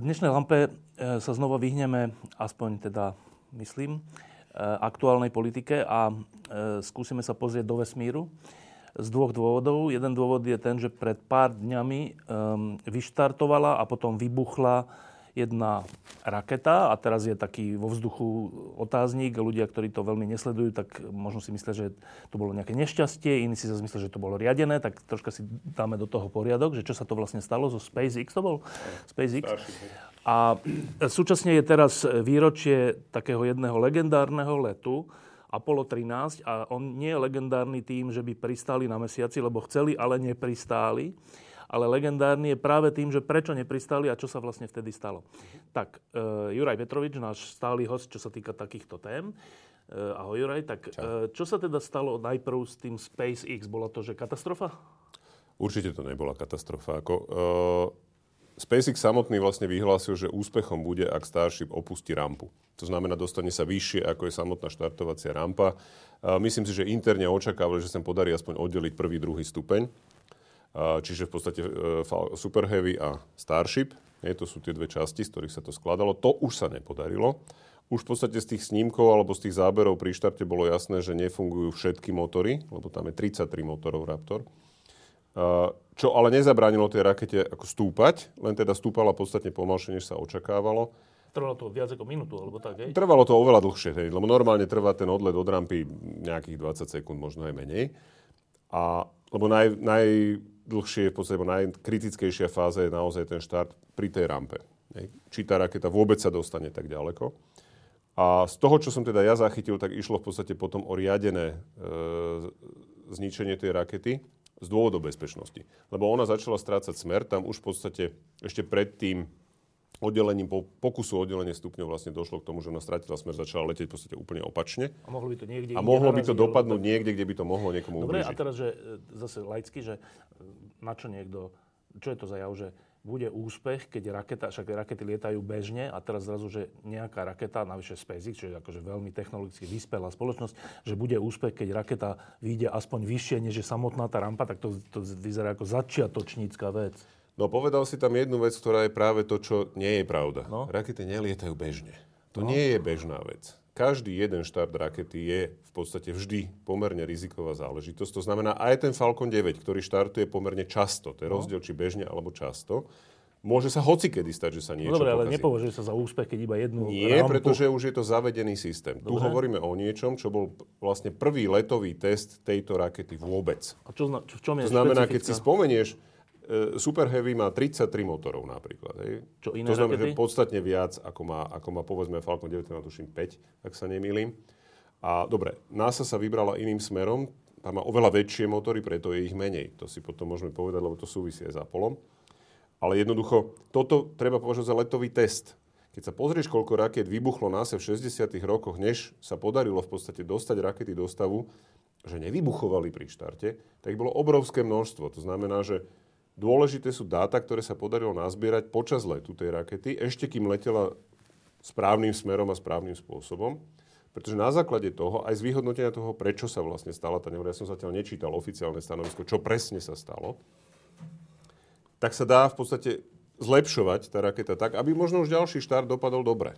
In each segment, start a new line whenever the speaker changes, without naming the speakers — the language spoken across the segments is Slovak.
V dnešnej lampe e, sa znova vyhneme, aspoň teda myslím, e, aktuálnej politike a e, skúsime sa pozrieť do vesmíru z dvoch dôvodov. Jeden dôvod je ten, že pred pár dňami vyštartovala a potom vybuchla jedna raketa a teraz je taký vo vzduchu otáznik. Ľudia, ktorí to veľmi nesledujú, tak možno si myslia, že to bolo nejaké nešťastie, iní si zase myslia, že to bolo riadené, tak troška si dáme do toho poriadok, že čo sa to vlastne stalo zo SpaceX, to bol SpaceX. A súčasne je teraz výročie takého jedného legendárneho letu, Apollo 13 a on nie je legendárny tým, že by pristáli na mesiaci, lebo chceli, ale nepristáli ale legendárny je práve tým, že prečo nepristali a čo sa vlastne vtedy stalo. Tak, uh, Juraj Petrovič, náš stály host, čo sa týka takýchto tém. Uh, ahoj Juraj, tak uh, čo sa teda stalo najprv s tým SpaceX? Bola to, že katastrofa?
Určite to nebola katastrofa. Ako, uh, SpaceX samotný vlastne vyhlásil, že úspechom bude, ak Starship opustí rampu. To znamená, dostane sa vyššie, ako je samotná štartovacia rampa. Uh, myslím si, že interne očakávali, že sa podarí aspoň oddeliť prvý, druhý stupeň čiže v podstate e, Super Heavy a Starship. Nie, to sú tie dve časti, z ktorých sa to skladalo. To už sa nepodarilo. Už v podstate z tých snímkov alebo z tých záberov pri štarte bolo jasné, že nefungujú všetky motory, lebo tam je 33 motorov Raptor. Čo ale nezabránilo tej rakete ako stúpať, len teda stúpala podstatne pomalšie, než sa očakávalo.
Trvalo to viac ako minútu, alebo tak, hej?
Trvalo to oveľa dlhšie, hej, lebo normálne trvá ten odlet od rampy nejakých 20 sekúnd, možno aj menej. A, lebo naj, naj, najdlhšie, v podstate najkritickejšia fáza je naozaj ten štart pri tej rampe. Či tá raketa vôbec sa dostane tak ďaleko. A z toho, čo som teda ja zachytil, tak išlo v podstate potom o riadené e, zničenie tej rakety z dôvodov bezpečnosti. Lebo ona začala strácať smer, tam už v podstate ešte predtým oddelením, po pokusu oddelenie stupňov vlastne došlo k tomu, že ona stratila smer, začala letieť v podstate úplne opačne.
A mohlo by to niekde
A mohlo by to dopadnúť niekde, kde by to mohlo niekomu
Dobre,
ubližiť.
a teraz, že e, zase laicky, že e, na čo niekto, čo je to za jav, že bude úspech, keď raketa, však rakety lietajú bežne a teraz zrazu, že nejaká raketa, navyše SpaceX, čo je akože veľmi technologicky vyspelá spoločnosť, že bude úspech, keď raketa vyjde aspoň vyššie, než je samotná tá rampa, tak to, to vyzerá ako začiatočnícka vec.
No povedal si tam jednu vec, ktorá je práve to, čo nie je pravda. No? Rakety nelietajú bežne. To no. nie je bežná vec. Každý jeden štart rakety je v podstate vždy pomerne riziková záležitosť. To znamená, aj ten Falcon 9, ktorý štartuje pomerne často, to je no. rozdiel, či bežne alebo často, Môže sa hoci kedy stať, že sa niečo
no Dobre,
ale
nepovažuje sa za úspech, keď iba jednu
Nie,
rampu.
pretože už je to zavedený systém. Dobre. Tu hovoríme o niečom, čo bol vlastne prvý letový test tejto rakety vôbec.
A čo, v čom je
To znamená, špecifická? keď si spomenieš, Super Heavy má 33 motorov napríklad. Hej.
Čo iné
To znamená,
rakety?
že podstatne viac, ako má, ako má povedzme Falcon 9, má tuším 5, ak sa nemýlim. A dobre, NASA sa vybrala iným smerom, tam má oveľa väčšie motory, preto je ich menej. To si potom môžeme povedať, lebo to súvisí aj s Apollo. Ale jednoducho, toto treba považovať za letový test. Keď sa pozrieš, koľko raket vybuchlo NASA v 60. rokoch, než sa podarilo v podstate dostať rakety do stavu, že nevybuchovali pri štarte, tak bolo obrovské množstvo. To znamená, že Dôležité sú dáta, ktoré sa podarilo nazbierať počas letu tej rakety, ešte kým letela správnym smerom a správnym spôsobom. Pretože na základe toho, aj z vyhodnotenia toho, prečo sa vlastne stala tá nehoda, ja som zatiaľ nečítal oficiálne stanovisko, čo presne sa stalo, tak sa dá v podstate zlepšovať tá raketa tak, aby možno už ďalší štart dopadol dobre.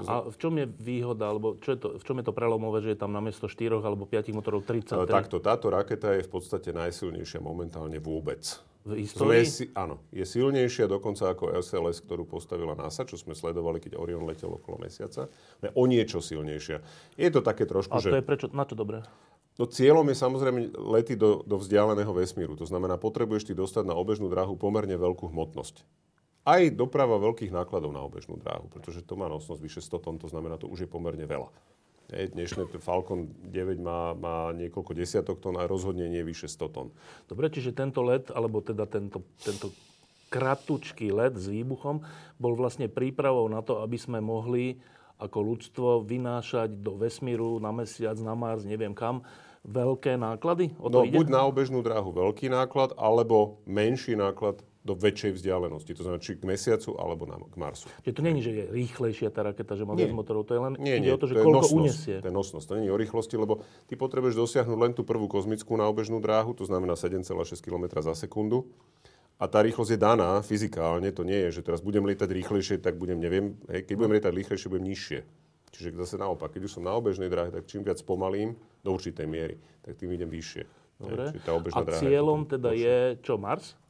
A v čom je výhoda, alebo čo je to, v čom je to prelomové, že je tam namiesto 4 alebo 5 motorov 30?
Takto, táto raketa je v podstate najsilnejšia momentálne vôbec.
V histórii?
Si, áno, je silnejšia dokonca ako SLS, ktorú postavila NASA, čo sme sledovali, keď Orion letel okolo mesiaca. Je o niečo silnejšia. Je to také trošku,
A
to
že... je prečo, na čo dobré?
No cieľom je samozrejme lety do, do vzdialeného vesmíru. To znamená, potrebuješ ty dostať na obežnú dráhu pomerne veľkú hmotnosť. Aj doprava veľkých nákladov na obežnú dráhu, pretože to má nosnosť vyše 100 tón, to znamená, to už je pomerne veľa. Dnešné Falcon 9 má, má niekoľko desiatok tón a rozhodne nie vyše 100 tón.
Dobre, čiže tento let, alebo teda tento, tento kratučký let s výbuchom bol vlastne prípravou na to, aby sme mohli ako ľudstvo vynášať do vesmíru, na mesiac, na Mars, neviem kam, veľké náklady?
O to no, ide? buď na obežnú dráhu veľký náklad, alebo menší náklad do väčšej vzdialenosti. To znamená, či k mesiacu, alebo na, k Marsu.
Čiže to je, že je rýchlejšia tá raketa, že má viac motorov. To je len
nie, nie,
o to, že
to
koľko
nosnosť,
unesie.
To je nosnosť. To je o rýchlosti, lebo ty potrebuješ dosiahnuť len tú prvú kozmickú na obežnú dráhu, to znamená 7,6 km za sekundu. A tá rýchlosť je daná fyzikálne, to nie je, že teraz budem lietať rýchlejšie, tak budem, neviem, hej, keď budem lietať rýchlejšie, budem nižšie. Čiže zase naopak, keď už som na obežnej dráhe, tak čím viac pomalím, do určitej miery, tak tým idem vyššie.
Dobre. Hej, tá a cieľom je teda je čo, Mars?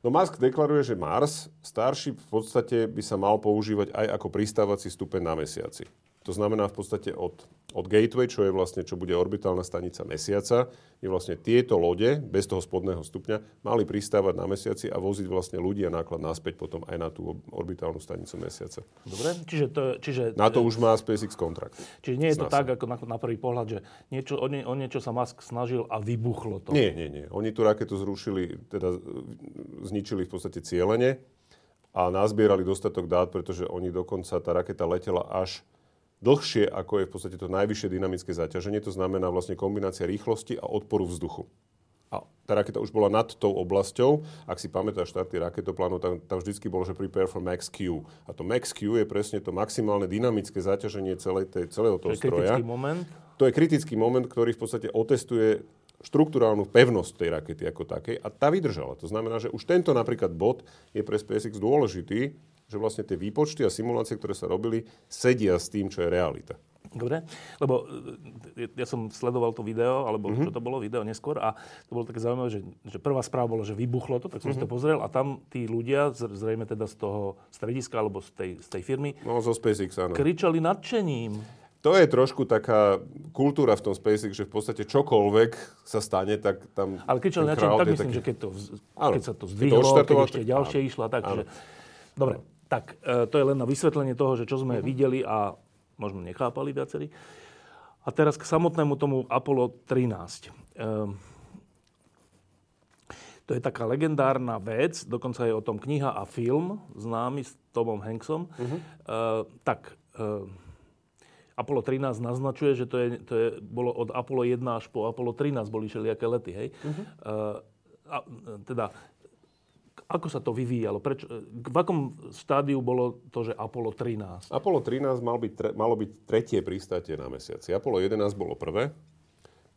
No Musk deklaruje, že Mars, Starship v podstate by sa mal používať aj ako pristávací stupeň na mesiaci. To znamená v podstate od, od Gateway, čo je vlastne, čo bude orbitálna stanica Mesiaca, je vlastne tieto lode, bez toho spodného stupňa, mali pristávať na Mesiaci a voziť vlastne ľudí a náklad naspäť potom aj na tú orbitálnu stanicu Mesiaca.
Dobre, čiže to, čiže,
na to už má SpaceX kontrakt.
Čiže nie je to tak, ako na, na prvý pohľad, že niečo, o, nie, o niečo sa Musk snažil a vybuchlo to.
Nie, nie, nie. Oni tú raketu zrušili, teda zničili v podstate cieľene a nazbierali dostatok dát, pretože oni dokonca, tá raketa letela až dlhšie, ako je v podstate to najvyššie dynamické zaťaženie. To znamená vlastne kombinácia rýchlosti a odporu vzduchu. A tá raketa už bola nad tou oblasťou. Ak si pamätáš štarty raketoplánu, tam, tam vždycky bolo, že prepare for max Q. A to max Q je presne to maximálne dynamické zaťaženie celej tej, celého toho to stroja.
moment?
To je kritický moment, ktorý v podstate otestuje štruktúrálnu pevnosť tej rakety ako takej a tá vydržala. To znamená, že už tento napríklad bod je pre SpaceX dôležitý, že vlastne tie výpočty a simulácie, ktoré sa robili, sedia s tým, čo je realita.
Dobre, lebo e, ja som sledoval to video, alebo mm-hmm. čo to bolo, video neskôr a to bolo také zaujímavé, že, že prvá správa bolo, že vybuchlo to, tak som mm-hmm. si to mhm. pozrel a tam tí ľudia, zrejme teda z toho strediska alebo z tej, z tej firmy,
no, zo SpaceX, áno.
kričali nadšením.
To je trošku taká kultúra v tom SpaceX, že v podstate čokoľvek sa stane, tak tam...
Ale kričali nadšením, tak myslím, taký... že keď, to, keď sa to zdvihlo, keď, keď ešte ďalšie áno. išlo, tak, že... Dobre, tak e, to je len na vysvetlenie toho, že čo sme uh-huh. videli a možno nechápali viacerí. A teraz k samotnému tomu Apollo 13. E, to je taká legendárna vec, dokonca je o tom kniha a film známy s Tomom Hanksom. Uh-huh. E, tak e, Apollo 13 naznačuje, že to, je, to je, bolo od Apollo 1 až po Apollo 13 boli všelijaké lety. Hej? Uh-huh. E, a, teda ako sa to vyvíjalo? Prečo, v akom štádiu bolo to, že Apollo 13?
Apollo 13 mal byť, tre, malo byť tretie pristátie na mesiaci. Apollo 11 bolo prvé.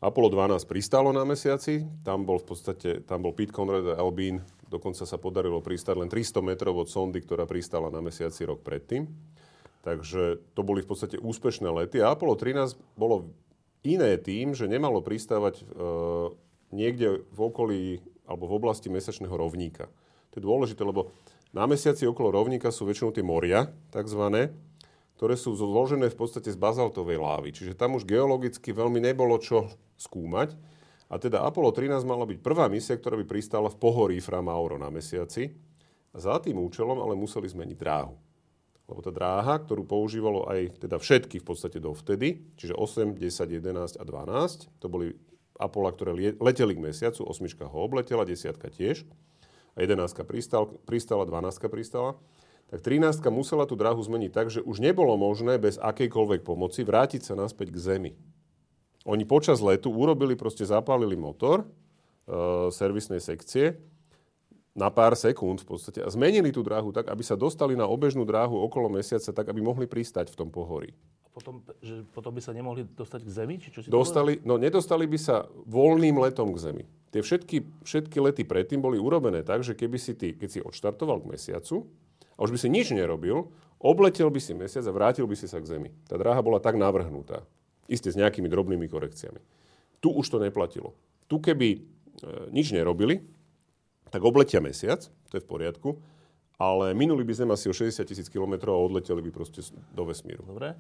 Apollo 12 pristálo na mesiaci. Tam bol v podstate, tam bol Pete Conrad a Albin. Dokonca sa podarilo pristáť len 300 metrov od sondy, ktorá pristála na mesiaci rok predtým. Takže to boli v podstate úspešné lety. A Apollo 13 bolo iné tým, že nemalo pristávať e, niekde v okolí alebo v oblasti mesačného rovníka. To je dôležité, lebo na mesiaci okolo rovníka sú väčšinou tie moria, takzvané, ktoré sú zložené v podstate z bazaltovej lávy. Čiže tam už geologicky veľmi nebolo čo skúmať. A teda Apollo 13 mala byť prvá misia, ktorá by pristála v pohorí Fra Mauro na mesiaci. A za tým účelom ale museli zmeniť dráhu. Lebo tá dráha, ktorú používalo aj teda všetky v podstate dovtedy, čiže 8, 10, 11 a 12, to boli Apollo, ktoré leteli k mesiacu, osmička ho obletela, desiatka tiež, 11 pristal, pristala, 12 pristala, tak 13 musela tú dráhu zmeniť tak, že už nebolo možné bez akejkoľvek pomoci vrátiť sa naspäť k Zemi. Oni počas letu urobili, proste zapálili motor e, servisnej sekcie na pár sekúnd v podstate a zmenili tú dráhu tak, aby sa dostali na obežnú dráhu okolo mesiaca, tak aby mohli pristať v tom pohorí.
A potom, že potom by sa nemohli dostať k Zemi? Či čo si
dostali, no nedostali by sa voľným letom k Zemi. Tie všetky, všetky lety predtým boli urobené tak, že keby si ty, keď si odštartoval k mesiacu a už by si nič nerobil, obletel by si mesiac a vrátil by si sa k Zemi. Tá dráha bola tak navrhnutá. Isté s nejakými drobnými korekciami. Tu už to neplatilo. Tu keby e, nič nerobili, tak obletia mesiac, to je v poriadku, ale minuli by sme asi o 60 tisíc kilometrov a odleteli by proste do vesmíru.
Dobre.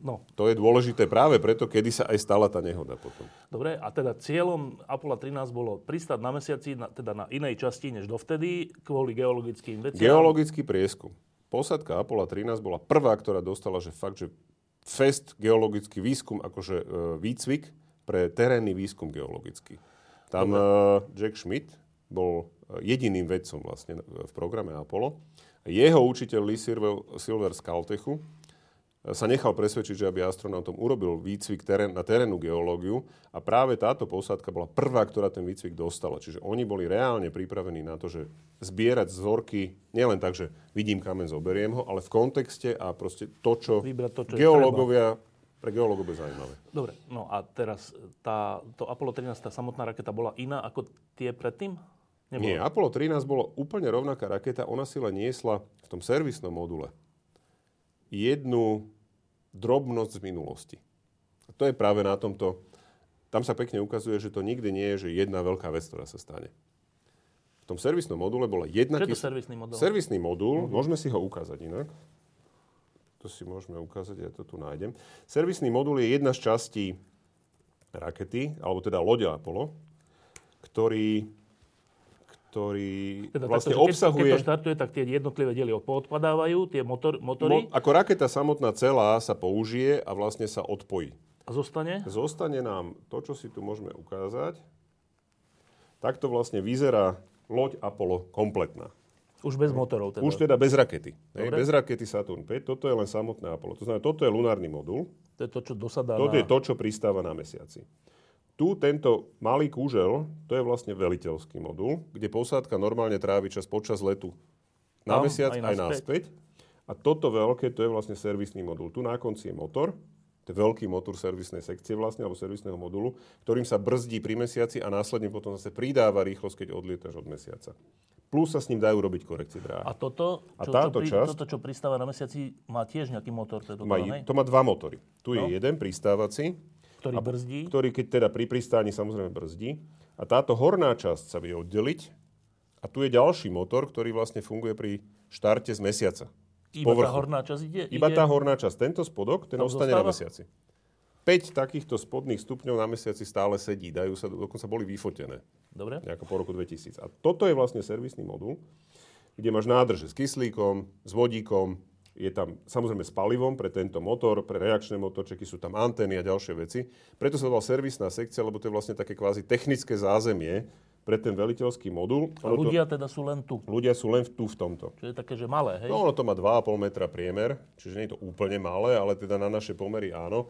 No.
To je dôležité práve preto, kedy sa aj stala tá nehoda potom.
Dobre, a teda cieľom Apollo 13 bolo pristať na mesiaci, na, teda na inej časti než dovtedy, kvôli geologickým veciam.
Geologický prieskum. Posadka Apollo 13 bola prvá, ktorá dostala, že fakt, že fest geologický výskum, akože e, výcvik pre terénny výskum geologický. Tam e, Jack Schmidt bol jediným vedcom vlastne v programe Apollo. Jeho učiteľ Lee Silver z Caltechu sa nechal presvedčiť, že aby astronautom urobil výcvik terén, na terénnu geológiu a práve táto posádka bola prvá, ktorá ten výcvik dostala. Čiže oni boli reálne pripravení na to, že zbierať vzorky, nielen tak, že vidím kamen, zoberiem ho, ale v kontexte a proste to, čo, to, čo geológovia pre geológov je zaujímavé.
Dobre, no a teraz tá, to Apollo 13, tá samotná raketa bola iná ako tie predtým?
Nebola. Nie, Apollo 13 bolo úplne rovnaká raketa, ona si len niesla v tom servisnom module jednu drobnosť z minulosti. A to je práve na tomto, tam sa pekne ukazuje, že to nikdy nie je, že jedna veľká vec, ktorá sa stane. V tom servisnom module bola jedna...
Čo je to servisný modul?
Servisný modul, uh-huh. môžeme si ho ukázať inak. To si môžeme ukázať, ja to tu nájdem. Servisný modul je jedna z častí rakety, alebo teda lode Apollo, ktorý ktorý teda vlastne takto, obsahuje...
Keď to štartuje, tak tie jednotlivé diely poodpadávajú, tie motor, motory. Mo,
ako raketa samotná celá sa použije a vlastne sa odpojí.
A zostane?
Zostane nám to, čo si tu môžeme ukázať. Takto vlastne vyzerá loď Apollo kompletná.
Už bez motorov
teda? Už teda bez rakety. Hej, bez rakety Saturn 5. Toto je len samotné Apollo. To znamená, toto je lunárny modul.
To je to, čo dosadá
Toto na... je to, čo pristáva na mesiaci. Tu tento malý kúžel, to je vlastne veliteľský modul, kde posádka normálne trávi čas počas letu na Tam, mesiac aj, aj naspäť. A toto veľké, to je vlastne servisný modul. Tu na konci je motor, to je veľký motor servisnej sekcie vlastne, alebo servisného modulu, ktorým sa brzdí pri mesiaci a následne potom zase pridáva rýchlosť, keď odlietaš od mesiaca. Plus sa s ním dajú robiť korekcie dráhy.
A toto, čo, a táto čo, pri, časť, toto, čo pristáva na mesiaci, má tiež nejaký motor?
To, má, to má dva motory. Tu no. je jeden pristávací,
ktorý brzdí.
Ktorý, keď teda pri pristáni samozrejme brzdí. A táto horná časť sa vie oddeliť. A tu je ďalší motor, ktorý vlastne funguje pri štarte z mesiaca.
Iba povrchu. tá horná časť ide?
Iba ide... tá horná časť. Tento spodok, ten ostane zostáva? na mesiaci. 5 takýchto spodných stupňov na mesiaci stále sedí. Dajú sa, dokonca boli vyfotené.
Dobre.
Nejako po roku 2000. A toto je vlastne servisný modul, kde máš nádrže s kyslíkom, s vodíkom, je tam samozrejme s palivom pre tento motor, pre reakčné motorčeky sú tam antény a ďalšie veci. Preto sa volá servisná sekcia, lebo to je vlastne také kvázi technické zázemie pre ten veliteľský modul.
A ľudia to, teda sú len tu?
Ľudia sú len tu v tomto.
Čiže je také, že malé, hej?
No ono to má 2,5 metra priemer, čiže nie je to úplne malé, ale teda na naše pomery áno.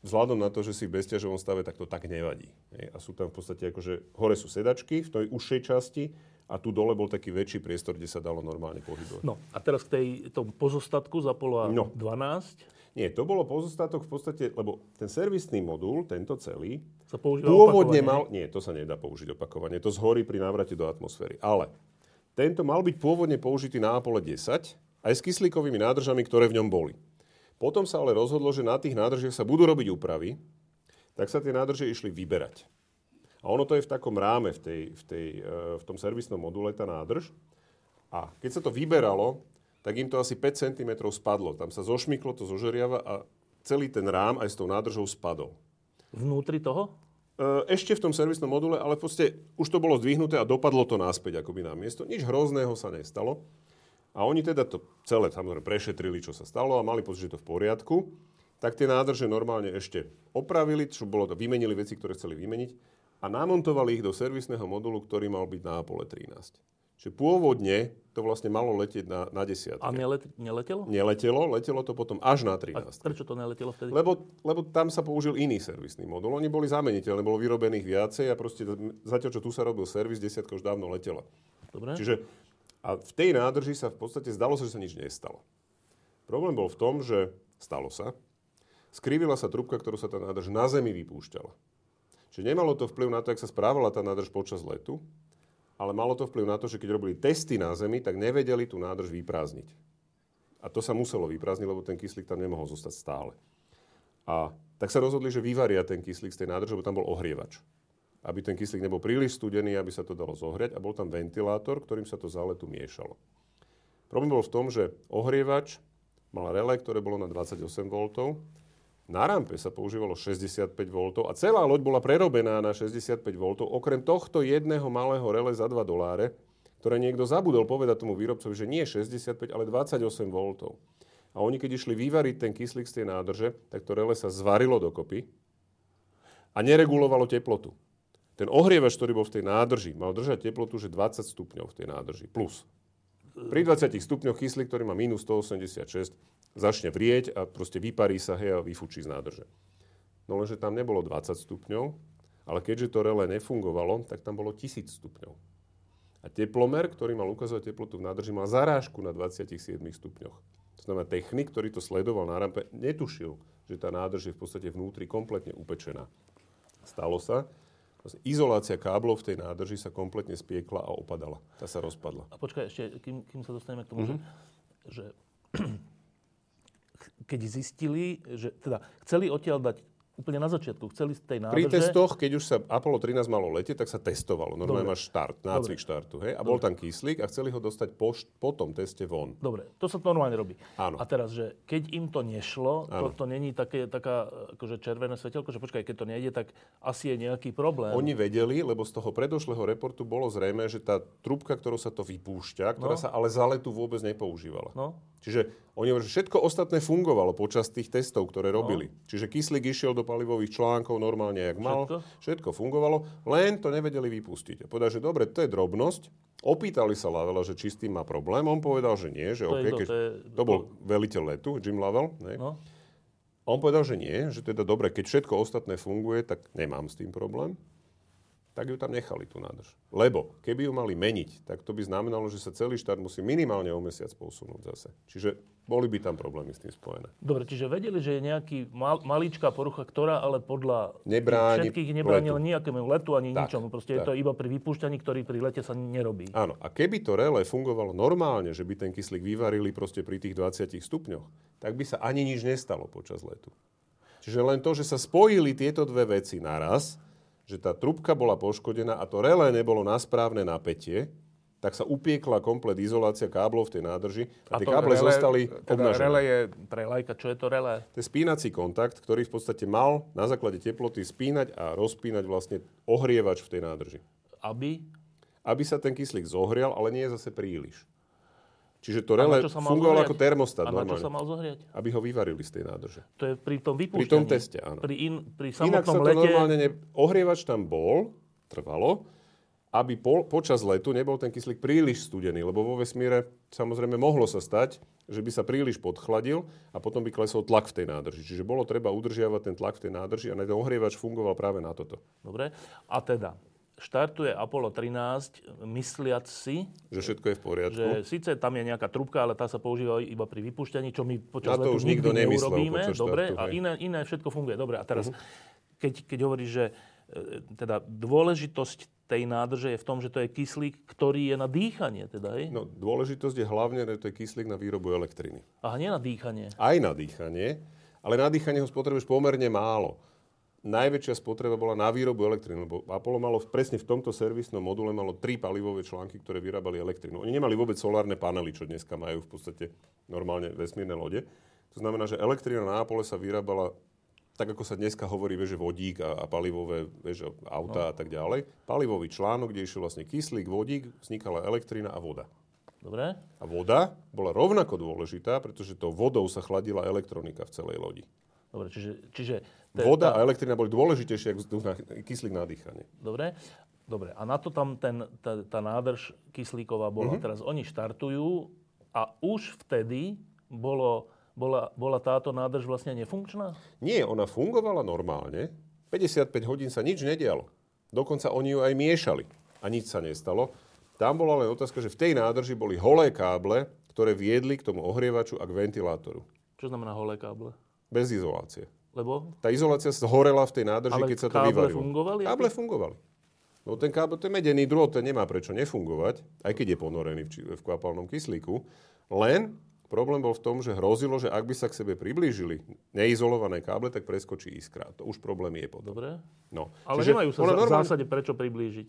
Vzhľadom na to, že si v bezťažovom stave, tak to tak nevadí. Hej? A sú tam v podstate akože, hore sú sedačky v tej užšej časti a tu dole bol taký väčší priestor, kde sa dalo normálne pohybovať.
No a teraz k tej, tom pozostatku z Apollo no. 12.
Nie, to bolo pozostatok v podstate, lebo ten servisný modul, tento celý,
sa pôvodne
mal... Nie, to sa nedá použiť opakovane. To zhorí pri návrate do atmosféry. Ale tento mal byť pôvodne použitý na Apollo 10 aj s kyslíkovými nádržami, ktoré v ňom boli. Potom sa ale rozhodlo, že na tých nádržiach sa budú robiť úpravy, tak sa tie nádrže išli vyberať. A ono to je v takom ráme, v, tej, v, tej, e, v tom servisnom module, tá nádrž. A keď sa to vyberalo, tak im to asi 5 cm spadlo. Tam sa zošmyklo to zožeriava a celý ten rám aj s tou nádržou spadol.
Vnútri toho?
E, ešte v tom servisnom module, ale v podstate už to bolo zdvihnuté a dopadlo to náspäť akoby na miesto. Nič hrozného sa nestalo. A oni teda to celé samozrejme prešetrili, čo sa stalo a mali pocit, že to v poriadku. Tak tie nádrže normálne ešte opravili, čo bolo to, vymenili veci, ktoré chceli vymeniť a namontovali ich do servisného modulu, ktorý mal byť na Apollo 13. Čiže pôvodne to vlastne malo letieť na, na 10.
A nelet, neletelo?
Neletelo, letelo to potom až na 13.
A prečo to neletelo vtedy?
Lebo, lebo tam sa použil iný servisný modul. Oni boli zameniteľné, bolo vyrobených viacej a proste zatiaľ, čo tu sa robil servis, desiatka už dávno letela.
Dobre.
Čiže a v tej nádrži sa v podstate zdalo sa, že sa nič nestalo. Problém bol v tom, že stalo sa. Skrivila sa trubka, ktorú sa tá nádrž na Zemi vypúšťala. Čiže nemalo to vplyv na to, jak sa správala tá nádrž počas letu, ale malo to vplyv na to, že keď robili testy na Zemi, tak nevedeli tú nádrž vyprázdniť. A to sa muselo vyprázdniť, lebo ten kyslík tam nemohol zostať stále. A tak sa rozhodli, že vyvaria ten kyslík z tej nádrže, lebo tam bol ohrievač. Aby ten kyslík nebol príliš studený, aby sa to dalo zohriať a bol tam ventilátor, ktorým sa to za letu miešalo. Problém bol v tom, že ohrievač mal relé, ktoré bolo na 28 V na rampe sa používalo 65 V a celá loď bola prerobená na 65 V, okrem tohto jedného malého rele za 2 doláre, ktoré niekto zabudol povedať tomu výrobcovi, že nie 65, ale 28 V. A oni, keď išli vyvariť ten kyslík z tej nádrže, tak to rele sa zvarilo dokopy a neregulovalo teplotu. Ten ohrievač, ktorý bol v tej nádrži, mal držať teplotu, že 20 stupňov v tej nádrži, plus. Pri 20 stupňoch kyslík, ktorý má minus 186, začne vrieť a proste vyparí sa hej, a vyfučí z nádrže. No lenže tam nebolo 20 stupňov, ale keďže to relé nefungovalo, tak tam bolo 1000 stupňov. A teplomer, ktorý mal ukazovať teplotu v nádrži, mal zarážku na 27 stupňoch. To znamená, technik, ktorý to sledoval na rampe, netušil, že tá nádrž je v podstate vnútri kompletne upečená. Stalo sa, izolácia káblov v tej nádrži sa kompletne spiekla a opadala. Tá sa rozpadla.
A počkaj, ešte, kým, kým sa dostaneme k tomu, mm-hmm. že, že keď zistili, že teda chceli odtiaľ dať úplne na začiatku. Chceli z tej nádrže...
Pri testoch, keď už sa Apollo 13 malo letieť, tak sa testovalo. Normálne máš štart, nácvik štartu. Hej? A Dobre. bol tam kyslík a chceli ho dostať po, po tom teste von.
Dobre, to sa normálne robí. Áno. A teraz, že keď im to nešlo, to, to není také, taká akože červené svetelko, že počkaj, keď to nejde, tak asi je nejaký problém.
Oni vedeli, lebo z toho predošlého reportu bolo zrejme, že tá trubka, ktorou sa to vypúšťa, ktorá no. sa ale za letu vôbec nepoužívala. No. Čiže oni hovorí, že všetko ostatné fungovalo počas tých testov, ktoré robili. No. Čiže kyslík išiel do palivových článkov normálne, jak mal. Všetko? všetko fungovalo, len to nevedeli vypustiť. A že dobre, to je drobnosť. Opýtali sa Lavela, že či s tým má problém. On povedal, že nie, že to, okay, keď, to, je... to bol veliteľ letu, Jim Lavel. Ne? No. On povedal, že nie, že teda dobre, keď všetko ostatné funguje, tak nemám s tým problém tak ju tam nechali, tú nádrž. Lebo keby ju mali meniť, tak to by znamenalo, že sa celý štát musí minimálne o mesiac posunúť zase. Čiže boli by tam problémy s tým spojené.
Dobre, čiže vedeli, že je nejaký mal, maličká porucha, ktorá ale podľa Nebráni všetkých nebránila nejakému letu ani tak, ničomu. Proste tak. je to iba pri vypúšťaní, ktorý pri lete sa nerobí.
Áno, a keby to relé fungovalo normálne, že by ten kyslík vyvarili proste pri tých 20 stupňoch, tak by sa ani nič nestalo počas letu. Čiže len to, že sa spojili tieto dve veci naraz, že tá trubka bola poškodená a to relé nebolo na správne napätie, tak sa upiekla komplet izolácia káblov v tej nádrži a, a tie káble relé, zostali teda obnažené.
relé je pre lajka, čo je to relé?
To je spínací kontakt, ktorý v podstate mal na základe teploty spínať a rozpínať vlastne ohrievač v tej nádrži.
Aby?
Aby sa ten kyslík zohrial, ale nie je zase príliš. Čiže to relé fungovalo ako termostat.
A čo sa mal zohriať?
Aby ho vyvarili z tej nádrže.
To je pri tom vypúšťaní.
Pri tom teste, áno.
Pri, in, pri samotnom
Inak sa to
lete...
normálne... Ne... Ohrievač tam bol, trvalo, aby po, počas letu nebol ten kyslík príliš studený, lebo vo vesmíre samozrejme mohlo sa stať, že by sa príliš podchladil a potom by klesol tlak v tej nádrži. Čiže bolo treba udržiavať ten tlak v tej nádrži a ten ohrievač fungoval práve na toto.
Dobre. A teda, štartuje Apollo 13, mysliac si...
Že všetko je v poriadku.
Že síce tam je nejaká trubka, ale tá sa používa iba pri vypušťaní, čo my počas Na to už nikto neurobíme. Dobre, a iné, iné všetko funguje. Dobre, a teraz, uh-huh. keď, keď hovoríš, že e, teda dôležitosť tej nádrže je v tom, že to je kyslík, ktorý je na dýchanie. Teda, hej?
No, dôležitosť je hlavne, že to je kyslík na výrobu elektriny.
Aha, nie na dýchanie.
Aj na dýchanie, ale na dýchanie ho spotrebuješ pomerne málo najväčšia spotreba bola na výrobu elektriny, lebo Apollo malo presne v tomto servisnom module malo tri palivové články, ktoré vyrábali elektrinu. Oni nemali vôbec solárne panely, čo dneska majú v podstate normálne vesmírne lode. To znamená, že elektrina na Apollo sa vyrábala tak ako sa dneska hovorí, že vodík a, a palivové vieš, auta no. a tak ďalej. Palivový článok, kde išiel vlastne kyslík, vodík, vznikala elektrina a voda.
Dobre.
A voda bola rovnako dôležitá, pretože to vodou sa chladila elektronika v celej lodi.
Dobre, čiže, čiže
Voda a elektrina boli dôležitejšie ako kyslík na dýchanie.
Dobre. Dobre, a na to tam ten, tá, tá nádrž kyslíková bola. Mm-hmm. Teraz oni štartujú a už vtedy bolo, bola, bola táto nádrž vlastne nefunkčná?
Nie, ona fungovala normálne. 55 hodín sa nič nedialo. Dokonca oni ju aj miešali a nič sa nestalo. Tam bola len otázka, že v tej nádrži boli holé káble, ktoré viedli k tomu ohrievaču a k ventilátoru.
Čo znamená holé káble?
Bez izolácie.
Lebo?
Tá izolácia zhorela v tej nádrži,
Ale
keď sa to vyvarilo.
fungovali?
Káble fungovali. No ten kábel, ten medený drôt, ten nemá prečo nefungovať, aj keď je ponorený v, v kvapalnom kyslíku. Len problém bol v tom, že hrozilo, že ak by sa k sebe priblížili neizolované káble, tak preskočí iskra. To už problém je potom.
Dobre.
No.
Ale Čiže nemajú sa v normálne... zásade prečo priblížiť.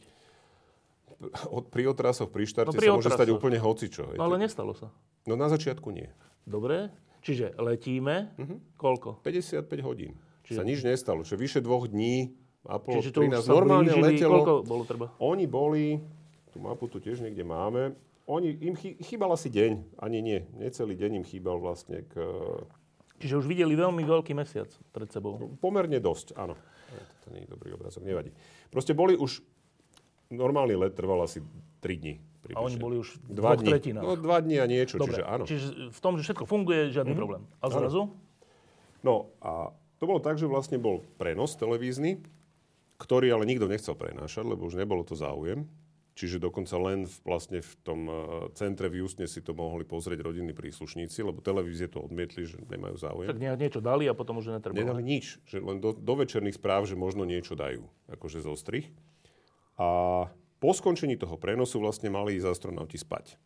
Od, pri otrasoch, pri štarte no, pri sa môže stať úplne hocičo.
No, ale nestalo sa.
No na začiatku nie.
Dobre. Čiže letíme, uh-huh. koľko?
55 hodín. Čiže... Sa nič nestalo. Čiže vyše dvoch dní Apollo
Čiže to 13 normálne blížili, letelo. Koľko bolo treba?
Oni boli, tú mapu tu tiež niekde máme, Oni, im chýbal asi deň, ani nie. Necelý deň im chýbal vlastne k...
Čiže už videli veľmi veľký mesiac pred sebou.
Pomerne dosť, áno. To nie je dobrý obrazok, nevadí. Proste boli už... Normálny let trval asi 3 dní.
Približne. A oni boli už v
dva dní.
tretinách.
No dva dní a niečo,
Dobre,
čiže áno.
Čiže v tom, že všetko funguje, žiadny mm-hmm. problém. A zrazu?
No a to bolo tak, že vlastne bol prenos televízny, ktorý ale nikto nechcel prenášať, lebo už nebolo to záujem. Čiže dokonca len v, vlastne v tom uh, centre v Justne si to mohli pozrieť rodinní príslušníci, lebo televízie to odmietli, že nemajú záujem.
Tak niečo dali a potom už netrebalo.
Nedali nič, že len do, do večerných správ, že možno niečo dajú, akože zo strich. A po skončení toho prenosu vlastne mali ísť astronauti spať.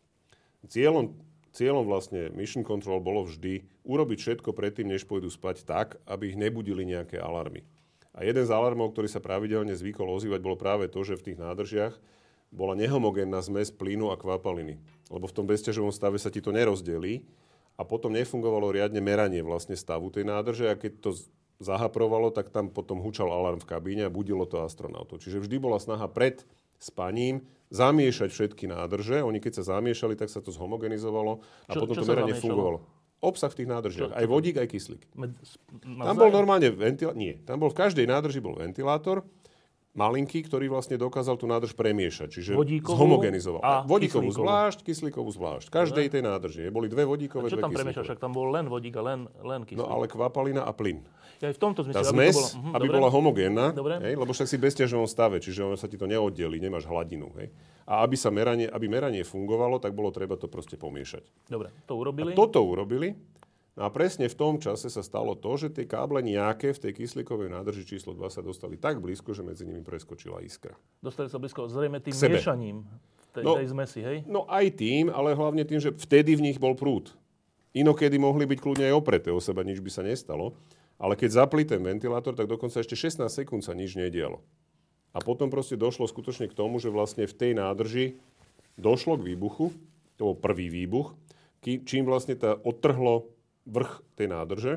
Cieľom cieľom vlastne Mission Control bolo vždy urobiť všetko predtým, než pôjdu spať tak, aby ich nebudili nejaké alarmy. A jeden z alarmov, ktorý sa pravidelne zvykol ozývať, bolo práve to, že v tých nádržiach bola nehomogénna zmes plynu a kvapaliny. Lebo v tom bezťažovom stave sa ti to nerozdelí a potom nefungovalo riadne meranie vlastne stavu tej nádrže a keď to zahaprovalo, tak tam potom hučal alarm v kabíne a budilo to astronautov. Čiže vždy bola snaha pred spaním zamiešať všetky nádrže. Oni keď sa zamiešali, tak sa to zhomogenizovalo a čo, potom čo to meranie fungovalo. Obsah v tých nádržiach. Čo? Aj vodík, aj kyslík. Med, tam bol normálne ventilátor. Nie, tam bol v každej nádrži bol ventilátor malinký, ktorý vlastne dokázal tú nádrž premiešať. Čiže vodíkovú zhomogenizoval. A vodíkovú kyslíkovú. zvlášť, kyslíkovú zvlášť. Každej tej nádrži. Boli dve vodíkové,
a čo
dve
tam premiešal? Však tam bol len vodík a len, len kyslík.
No ale kvapalina a plyn.
Ja aj v tomto zmysle,
Tá zmes, aby, bolo, uh, aby bola homogénna, hej, lebo však si bez ťažovom stave, čiže ono sa ti to neoddeli, nemáš hladinu. Hej. A aby, sa meranie, aby meranie fungovalo, tak bolo treba to proste pomiešať.
Dobre, to urobili.
A toto urobili. No a presne v tom čase sa stalo to, že tie káble nejaké v tej kyslíkovej nádrži číslo 2 sa dostali tak blízko, že medzi nimi preskočila iskra.
Dostali sa blízko zrejme tým miešaním tej, no, tej zmesi, hej?
No aj tým, ale hlavne tým, že vtedy v nich bol prúd. Inokedy mohli byť kľudne aj opreté o seba, nič by sa nestalo. Ale keď zapli ten ventilátor, tak dokonca ešte 16 sekúnd sa nič nedialo. A potom proste došlo skutočne k tomu, že vlastne v tej nádrži došlo k výbuchu, to bol prvý výbuch, čím vlastne tá odtrhlo vrch tej nádrže.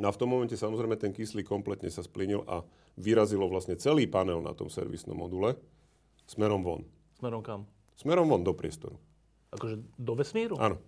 No a v tom momente samozrejme ten kyslík kompletne sa splynil a vyrazilo vlastne celý panel na tom servisnom module smerom von.
Smerom kam?
Smerom von do priestoru.
Akože do vesmíru?
Áno.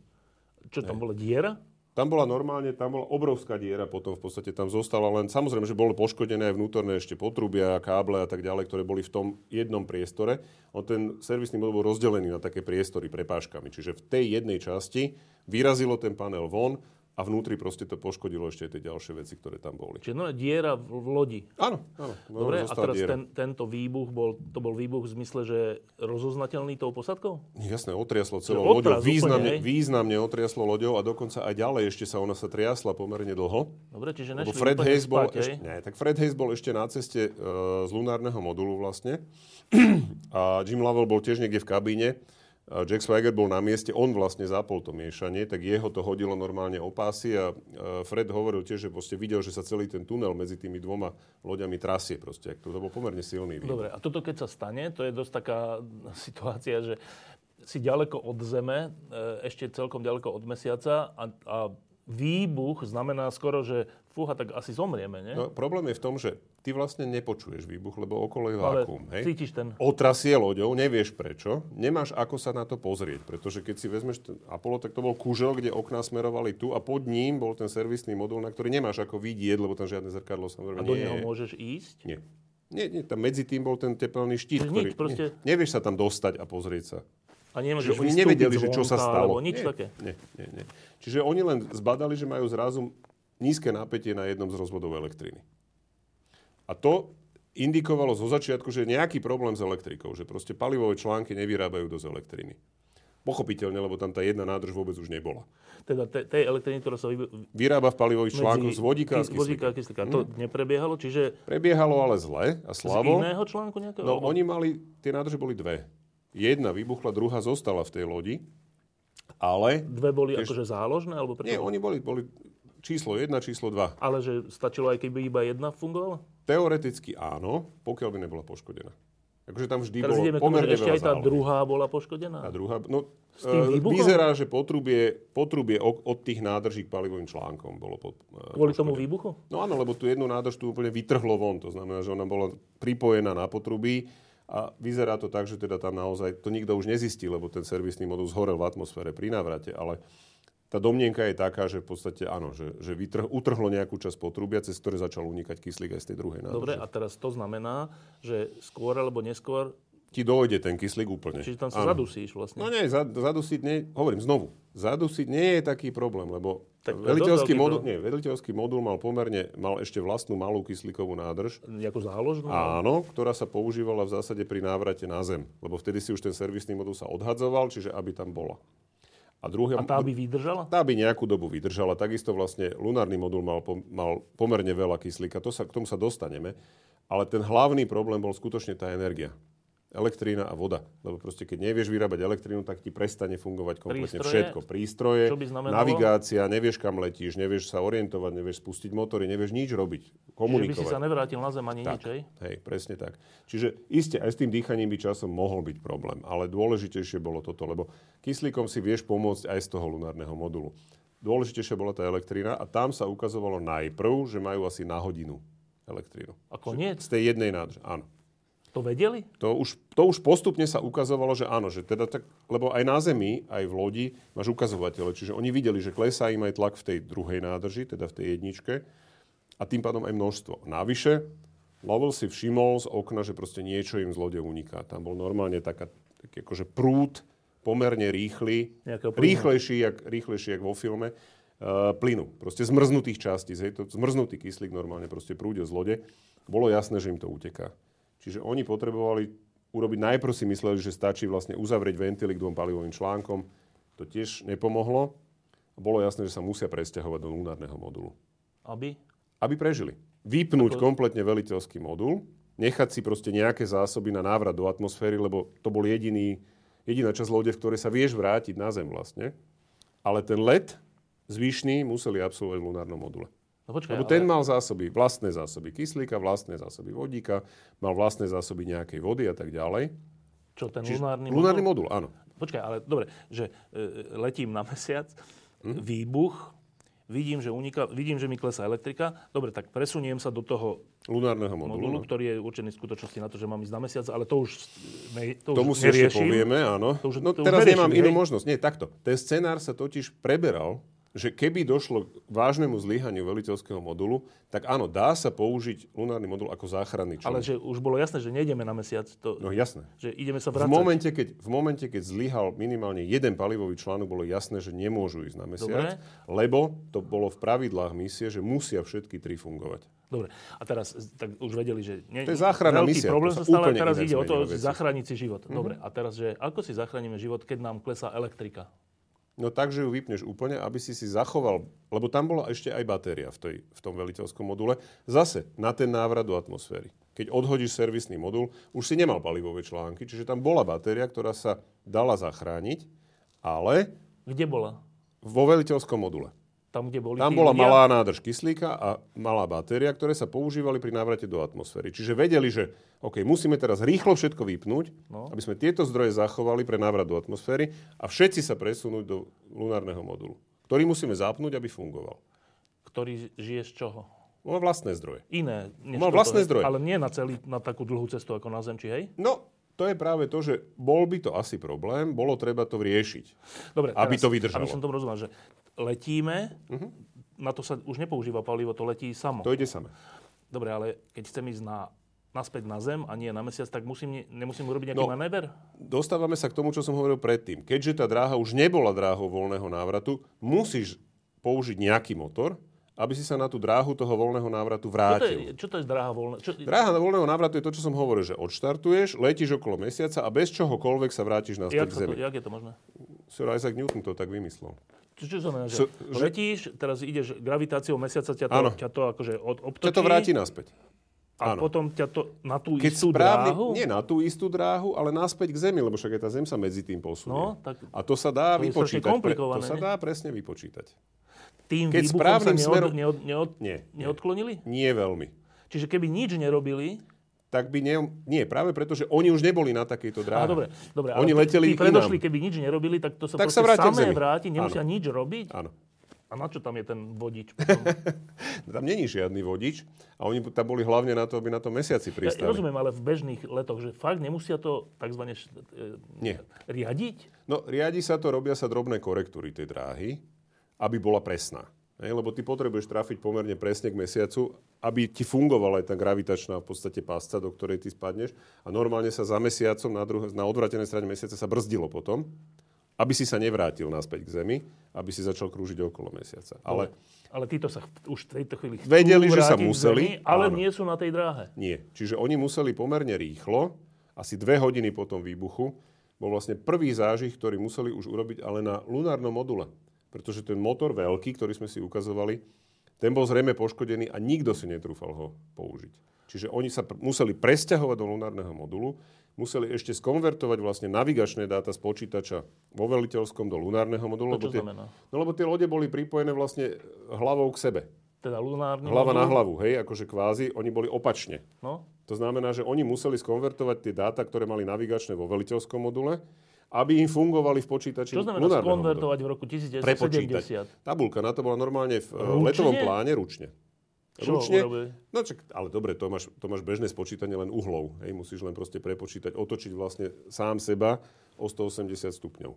Čo tam bola diera?
Tam bola normálne, tam bola obrovská diera, potom v podstate tam zostala len, samozrejme, že boli poškodené aj vnútorné ešte potrubia, káble a tak ďalej, ktoré boli v tom jednom priestore. On ten servisný modul bol rozdelený na také priestory prepážkami. Čiže v tej jednej časti vyrazilo ten panel von, a vnútri proste to poškodilo ešte tie ďalšie veci, ktoré tam boli.
Čiže no, diera v, v lodi.
Áno, áno.
Dobre, a teraz ten, tento výbuch, bol, to bol výbuch v zmysle, že rozoznateľný tou posadkou?
Jasné, otriaslo celou loďou. Významne, úplne, významne otriaslo loďou a dokonca aj ďalej ešte sa ona sa triasla pomerne dlho.
Dobre, čiže nešli
Fred Hayes bol
spať,
ešte, nie, tak Fred Hayes bol ešte na ceste uh, z lunárneho modulu vlastne. a Jim Lovell bol tiež niekde v kabíne Jack Swagger bol na mieste, on vlastne zapol to miešanie, tak jeho to hodilo normálne o a Fred hovoril tiež, že proste videl, že sa celý ten tunel medzi tými dvoma loďami trasie proste. To, to bol pomerne silný výbuch.
Dobre, a toto keď sa stane, to je dosť taká situácia, že si ďaleko od Zeme, e, ešte celkom ďaleko od Mesiaca a, a výbuch znamená skoro, že fúha, tak asi zomrieme, nie?
No, problém je v tom, že ty vlastne nepočuješ výbuch, lebo okolo je vákuum.
hej? cítiš ten...
Otrasie loďou, nevieš prečo, nemáš ako sa na to pozrieť, pretože keď si vezmeš ten Apollo, tak to bol kúžel, kde okná smerovali tu a pod ním bol ten servisný modul, na ktorý nemáš ako vidieť, lebo tam žiadne zrkadlo samozrejme
A do neho môžeš ísť?
Nie. Nie, nie, tam medzi tým bol ten tepelný štít, ktorý... Nič, proste... nie, nevieš sa tam dostať a pozrieť sa.
A nemôžeš
oni nevedeli, že čo sa stalo.
nič
nie,
také.
Nie, nie, nie. Čiže oni len zbadali, že majú zrazu nízke napätie na jednom z rozvodov elektriny. A to indikovalo zo začiatku, že nejaký problém s elektrikou, že proste palivové články nevyrábajú dosť elektriny. Pochopiteľne, lebo tam tá jedna nádrž vôbec už nebola.
Teda te, tej elektriny, ktorá sa vy...
vyrába v palivových článkoch z vodíka a z kyslíka.
kyslíka. To hmm. neprebiehalo, čiže...
Prebiehalo ale zle a slabo.
Z iného článku nejakého?
No, oni mali, tie nádrže boli dve. Jedna vybuchla, druhá zostala v tej lodi, ale...
Dve boli tiež... akože záložné? Alebo
prečo? Nie, oni boli, boli číslo 1, číslo 2.
Ale že stačilo aj keby iba jedna fungovala?
Teoreticky áno, pokiaľ by nebola poškodená. Akože tam vždy
Teraz
bolo
ideme
pomerne
tomu, ešte aj tá
zálohy.
druhá bola poškodená?
Tá druhá, no,
S tým
uh, vyzerá, že potrubie, potrubie od tých nádrží k palivovým článkom bolo pod, uh,
Kvôli tomu výbuchu?
No áno, lebo tú jednu nádrž tu úplne vytrhlo von. To znamená, že ona bola pripojená na potrubí A vyzerá to tak, že teda tam naozaj, to nikto už nezistí, lebo ten servisný modul zhorel v atmosfére pri návrate, ale tá domnienka je taká, že v podstate áno, že, že vytrh, utrhlo nejakú časť potrubia, cez ktoré začal unikať kyslík aj z tej druhej nádrže.
Dobre, a teraz to znamená, že skôr alebo neskôr
ti dojde ten kyslík úplne.
Čiže tam sa ano. zadusíš vlastne.
No nie, zadusiť nie, hovorím znovu, zadusiť nie je taký problém, lebo tak veliteľský, modul, nie, veliteľský modul mal pomerne, mal ešte vlastnú malú kyslíkovú nádrž.
Jako záložnú?
Áno, ktorá sa používala v zásade pri návrate na Zem, lebo vtedy si už ten servisný modul sa odhadzoval, čiže aby tam bola.
A, druhé, a tá by vydržala?
Tá by nejakú dobu vydržala. Takisto vlastne lunárny modul mal, mal pomerne veľa kyslíka. To sa, k tomu sa dostaneme. Ale ten hlavný problém bol skutočne tá energia elektrína a voda. Lebo proste keď nevieš vyrábať elektrínu, tak ti prestane fungovať kompletne
Prístroje,
všetko. Prístroje, navigácia, nevieš kam letíš, nevieš sa orientovať, nevieš spustiť motory, nevieš nič robiť, komunikovať.
Čiže by si sa nevrátil na zem ani
tak,
nič, hej?
Hej, presne tak. Čiže iste aj s tým dýchaním by časom mohol byť problém, ale dôležitejšie bolo toto, lebo kyslíkom si vieš pomôcť aj z toho lunárneho modulu. Dôležitejšia bola tá elektrína a tam sa ukazovalo najprv, že majú asi na hodinu elektrínu.
A koniec?
Z tej jednej nádrže, áno.
To vedeli?
To už, to už postupne sa ukazovalo, že áno, že teda tak, lebo aj na Zemi, aj v lodi máš ukazovatele, čiže oni videli, že klesá im aj tlak v tej druhej nádrži, teda v tej jedničke a tým pádom aj množstvo. Navyše, Lovell si všimol z okna, že proste niečo im z lode uniká. Tam bol normálne taká, taký akože prúd, pomerne rýchly, rýchlejší, jak, rýchlejší, jak vo filme, uh, plynu. Proste zmrznutých častí, hej, to zmrznutý kyslík normálne proste prúde z lode. Bolo jasné, že im to uteká. Čiže oni potrebovali urobiť, najprv si mysleli, že stačí vlastne uzavrieť ventily k dvom palivovým článkom. To tiež nepomohlo. Bolo jasné, že sa musia presťahovať do lunárneho modulu.
Aby?
Aby prežili. Vypnúť Ako... kompletne veliteľský modul, nechať si proste nejaké zásoby na návrat do atmosféry, lebo to bol jediný, jediná časť lode, v ktorej sa vieš vrátiť na Zem vlastne. Ale ten let zvyšný museli absolvovať v lunárnom module. No počkaj, Lebo ale... ten mal zásoby, vlastné zásoby kyslíka, vlastné zásoby vodíka, mal vlastné zásoby nejakej vody a tak ďalej.
Čo, ten Čiže, lunárny
modul? Lunárny modul, áno.
Počkaj, ale dobre, že e, letím na mesiac, hm? výbuch, vidím, že unika, vidím, že mi klesá elektrika, dobre, tak presuniem sa do toho
lunárneho modulu,
modulu no. ktorý je určený v skutočnosti na to, že mám ísť na mesiac, ale to už, ne,
to to už si ešte povieme, áno. To už, no to teraz už neriešim, nemám hej? inú možnosť. Nie, takto. Ten scenár sa totiž preberal že keby došlo k vážnemu zlyhaniu veliteľského modulu, tak áno, dá sa použiť lunárny modul ako záchranný člán.
Ale že už bolo jasné, že nejdeme na mesiac. To,
no jasné.
Že ideme sa vrácať.
V momente, keď, v momente, keď zlyhal minimálne jeden palivový článok, bolo jasné, že nemôžu ísť na mesiac, Dobre. lebo to bolo v pravidlách misie, že musia všetky tri fungovať.
Dobre, a teraz tak už vedeli, že nie,
to je záchranná
veľký
misia.
problém sa stále, teraz ide o to zachrániť si život. Mm-hmm. Dobre, a teraz, že ako si zachránime život, keď nám klesá elektrika?
No tak, že ju vypneš úplne, aby si si zachoval, lebo tam bola ešte aj batéria v, tej, v tom veliteľskom module, zase na ten návrat do atmosféry. Keď odhodíš servisný modul, už si nemal palivové články, čiže tam bola batéria, ktorá sa dala zachrániť, ale...
Kde bola?
Vo veliteľskom module.
Tam, kde boli
Tam bola ľudia? malá nádrž kyslíka a malá batéria, ktoré sa používali pri návrate do atmosféry. Čiže vedeli, že OK, musíme teraz rýchlo všetko vypnúť, no. aby sme tieto zdroje zachovali pre návrat do atmosféry a všetci sa presunúť do lunárneho modulu, ktorý musíme zapnúť, aby fungoval.
Ktorý žije z čoho?
Má vlastné zdroje.
Iné.
Má vlastné zdroje.
Ale nie na, celý, na takú dlhú cestu ako na Zem, či hej?
No, to je práve to, že bol by to asi problém, bolo treba to riešiť.
Dobre,
aby teraz, to vydržalo.
Aby som to rozumel, že letíme, uh-huh. na to sa už nepoužíva palivo, to letí samo.
To ide samé.
Dobre, ale keď chcem ísť na, naspäť na Zem a nie na Mesiac, tak musím, nemusím urobiť nejaký no, manéver?
Dostávame sa k tomu, čo som hovoril predtým. Keďže tá dráha už nebola dráhou voľného návratu, musíš použiť nejaký motor, aby si sa na tú dráhu toho voľného návratu vrátil.
Čo to je, čo to je dráha voľného? Čo...
Dráha voľného návratu je to, čo som hovoril, že odštartuješ, letíš okolo mesiaca a bez čohokoľvek sa vrátiš na k Zemi.
Jak je to možné?
Sir Isaac Newton to tak vymyslel.
Čo, čo znamená, že, so, že letíš, teraz ideš gravitáciou mesiaca, ťa to, ťa to akože od, obtočí.
Ťa to vráti naspäť.
A ano. potom ťa to na tú
Keď
istú
správny,
dráhu?
Nie na tú istú dráhu, ale naspäť k Zemi, lebo však aj tá Zem sa medzi tým posunie.
No, tak
a to sa dá
to
vypočítať.
Pre, to
sa dá presne vypočítať
tým Keď výbuchom sa neod, smerom... neod, neod,
nie,
neodklonili?
Nie veľmi.
Čiže keby nič nerobili,
tak by ne... Nie, práve preto, že oni už neboli na takejto dráhe.
dobre, dobre,
oni
ale
leteli
tí predošli, keby nič nerobili, tak to sa tak sa samé vráti, nemusia ano. nič robiť?
Áno.
A na čo tam je ten vodič?
tam není žiadny vodič a oni tam boli hlavne na to, aby na tom mesiaci pristali.
Ja, rozumiem, ale v bežných letoch, že fakt nemusia to tzv. E,
Nie.
riadiť?
No, riadi sa to, robia sa drobné korektúry tej dráhy, aby bola presná. Hej, lebo ty potrebuješ trafiť pomerne presne k mesiacu, aby ti fungovala aj tá gravitačná v podstate pásca, do ktorej ty spadneš. A normálne sa za mesiacom na, druh- na odvratenej strane mesiaca sa brzdilo potom aby si sa nevrátil naspäť k Zemi, aby si začal krúžiť okolo Mesiaca. Ale,
ale títo sa už v tejto chvíli chcú
vedeli, že sa museli,
Zemi, ale áno. nie sú na tej dráhe.
Nie. Čiže oni museli pomerne rýchlo, asi dve hodiny po tom výbuchu, bol vlastne prvý zážih, ktorý museli už urobiť ale na lunárnom module. Pretože ten motor veľký, ktorý sme si ukazovali, ten bol zrejme poškodený a nikto si netrúfal ho použiť. Čiže oni sa pr- museli presťahovať do lunárneho modulu, museli ešte skonvertovať vlastne navigačné dáta z počítača vo veliteľskom do lunárneho modulu.
To čo
tie,
znamená?
No lebo tie lode boli pripojené vlastne hlavou k sebe.
Teda lunárny
Hlava
modul?
na hlavu, hej, akože kvázi, oni boli opačne.
No?
To znamená, že oni museli skonvertovať tie dáta, ktoré mali navigačné vo veliteľskom module, aby im fungovali v počítači
Čo znamená skonvertovať v roku 1970?
Prepočítať. Tabulka na to bola normálne v ručne? letovom pláne ručne.
Čo
ručne.
Urobili?
No čak, ale dobre, to máš, to máš bežné spočítanie len uhlov. Hej, musíš len proste prepočítať, otočiť vlastne sám seba o 180 stupňov.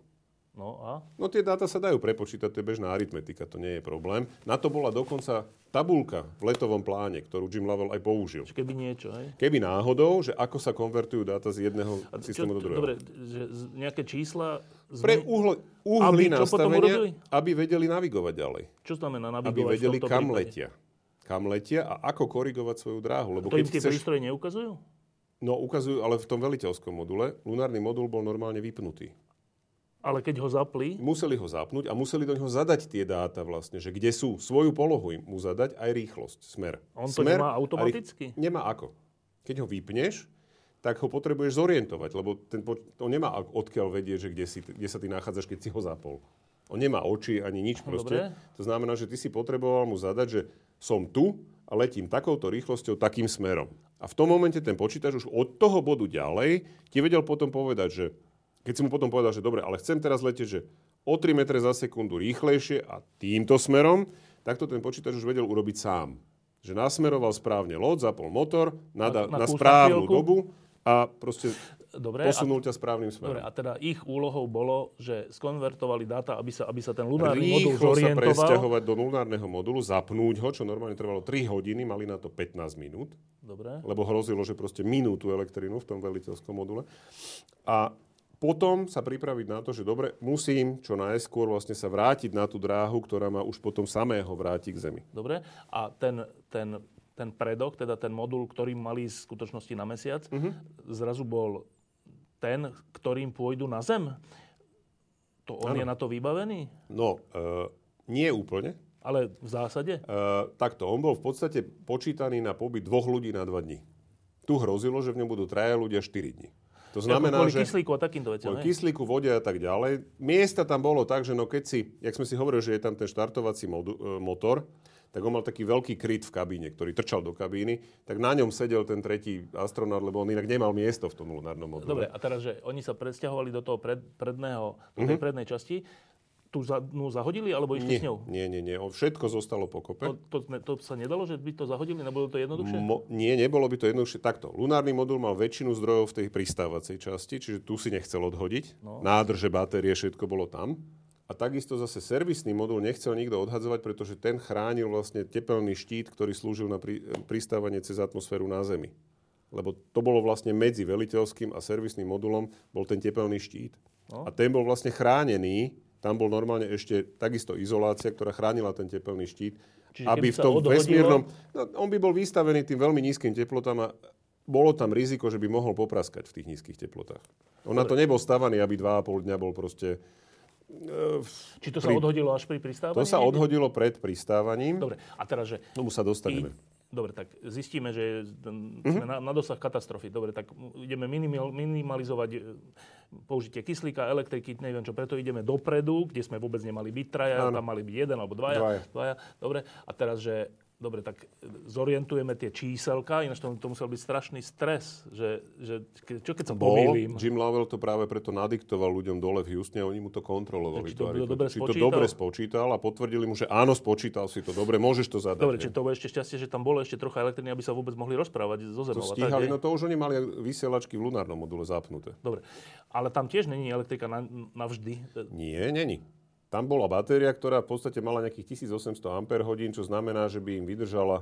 No a?
No tie dáta sa dajú prepočítať, to je bežná aritmetika, to nie je problém. Na to bola dokonca tabulka v letovom pláne, ktorú Jim Lovell aj použil.
Keby niečo, hej?
Keby náhodou, že ako sa konvertujú dáta z jedného
A
systému
čo,
do druhého.
Dobre, že nejaké čísla...
Pre
Zme...
uhle, uhly
Aby
nastavenia, aby vedeli navigovať ďalej.
Čo znamená
Aby
navigovať
vedeli,
v tomto
kam
prípade?
letia. Kam letia a ako korigovať svoju dráhu. Lebo
To im tie
chceš...
prístroje neukazujú?
No ukazujú, ale v tom veliteľskom module. Lunárny modul bol normálne vypnutý.
Ale keď ho zapli,
Museli ho zapnúť a museli do neho zadať tie dáta vlastne, že kde sú. Svoju polohu mu zadať aj rýchlosť, smer.
On to
smer
nemá
a rých-
automaticky?
Nemá ako. Keď ho vypneš, tak ho potrebuješ zorientovať, lebo ten, poč- on nemá odkiaľ vedieť, že kde, si, kde sa ty nachádzaš, keď si ho zapol. On nemá oči ani nič
No,
proste.
dobre.
To znamená, že ty si potreboval mu zadať, že som tu a letím takouto rýchlosťou, takým smerom. A v tom momente ten počítač už od toho bodu ďalej ti vedel potom povedať, že keď si mu potom povedal, že dobre, ale chcem teraz letieť, že o 3 metre za sekundu rýchlejšie a týmto smerom, tak to ten počítač už vedel urobiť sám. Že nasmeroval správne loď, zapol motor na, na,
Na-
správnu
chvíľku.
dobu a proste
dobre, a,
posunul ťa správnym
dobre,
smerom.
a teda ich úlohou bolo, že skonvertovali dáta, aby sa, aby sa ten lunárny modul
Rýchlo sa
zorientoval.
presťahovať do lunárneho modulu, zapnúť ho, čo normálne trvalo 3 hodiny, mali na to 15 minút,
Dobre.
lebo hrozilo, že proste minútu elektrínu v tom veliteľskom module. A potom sa pripraviť na to, že dobre, musím čo najskôr vlastne sa vrátiť na tú dráhu, ktorá ma už potom samého vráti k Zemi.
Dobre. A ten, ten, ten predok, teda ten modul, ktorým mali v skutočnosti na mesiac,
Mhm.
zrazu bol ten, ktorým pôjdu na Zem. To on
Áno.
je na to vybavený?
No, e, nie úplne.
Ale v zásade?
E, takto, on bol v podstate počítaný na pobyt dvoch ľudí na dva dní. Tu hrozilo, že v ňom budú traja ľudia 4 dní. To znamená,
kvôli
že...
kyslíku a takýmto veciam,
Kvôli kyslíku, vode a tak ďalej. Miesta tam bolo tak, že no keď si, jak sme si hovorili, že je tam ten štartovací modu, e, motor, tak on mal taký veľký kryt v kabíne, ktorý trčal do kabíny, tak na ňom sedel ten tretí astronaut, lebo on inak nemal miesto v tom lunárnom module.
Dobre, a teraz, že oni sa presťahovali do toho pred, predného, do tej prednej časti, tu zadnú zahodili, alebo išli
Nie,
s ňou?
nie, nie, nie. Všetko zostalo pokope.
To, to, to sa nedalo, že by to zahodili? Nebolo to jednoduchšie?
Mo, nie, nebolo by to jednoduchšie. Takto, lunárny modul mal väčšinu zdrojov v tej pristávacej časti, čiže tu si nechcel odhodiť.
No.
Nádrže, batérie, všetko bolo tam. A takisto zase servisný modul nechcel nikto odhadzovať, pretože ten chránil vlastne tepelný štít, ktorý slúžil na pri, pristávanie cez atmosféru na Zemi. Lebo to bolo vlastne medzi veliteľským a servisným modulom bol ten tepelný štít.
No.
A ten bol vlastne chránený, tam bol normálne ešte takisto izolácia, ktorá chránila ten tepelný štít,
Čiže
aby v
sa
tom
odhodilo-
vesmírnom... No, on by bol vystavený tým veľmi nízkym teplotám a bolo tam riziko, že by mohol popraskať v tých nízkych teplotách. On na to nebol stavaný, aby 2,5 dňa bol proste... e,
Či to sa
pri-
odhodilo až pri pristávaní?
To sa odhodilo pred pristávaním.
Dobre, a teraz, že...
Tomu sa dostaneme.
I- Dobre, tak zistíme, že
Mhm.
sme na, na dosah katastrofy. Dobre, tak ideme minimal, minimalizovať e, použitie kyslíka, elektriky, neviem čo, preto ideme dopredu, kde sme vôbec nemali byť traja,
Áno.
tam mali byť jeden alebo dvaja.
Dvaja.
dvaja. Dobre, a teraz, že dobre, tak zorientujeme tie číselka, ináč to, to musel byť strašný stres, že, že čo keď sa
Bol,
pomýlim?
Jim Lovell to práve preto nadiktoval ľuďom dole v Houstone a oni mu to kontrolovali.
Tak či to
aritmetiku.
dobre
či to dobre spočítal a potvrdili mu, že áno, spočítal si to dobre, môžeš to zadať.
Dobre, či to ešte šťastie, že tam bolo ešte trocha elektriny, aby sa vôbec mohli rozprávať zo
to
zemou. tak,
stíhali,
hej?
no to už oni mali vysielačky v lunárnom module zapnuté.
Dobre, ale tam tiež není elektrika na, navždy.
Nie, není. Tam bola batéria, ktorá v podstate mala nejakých 1800 Ah, čo znamená, že by im vydržala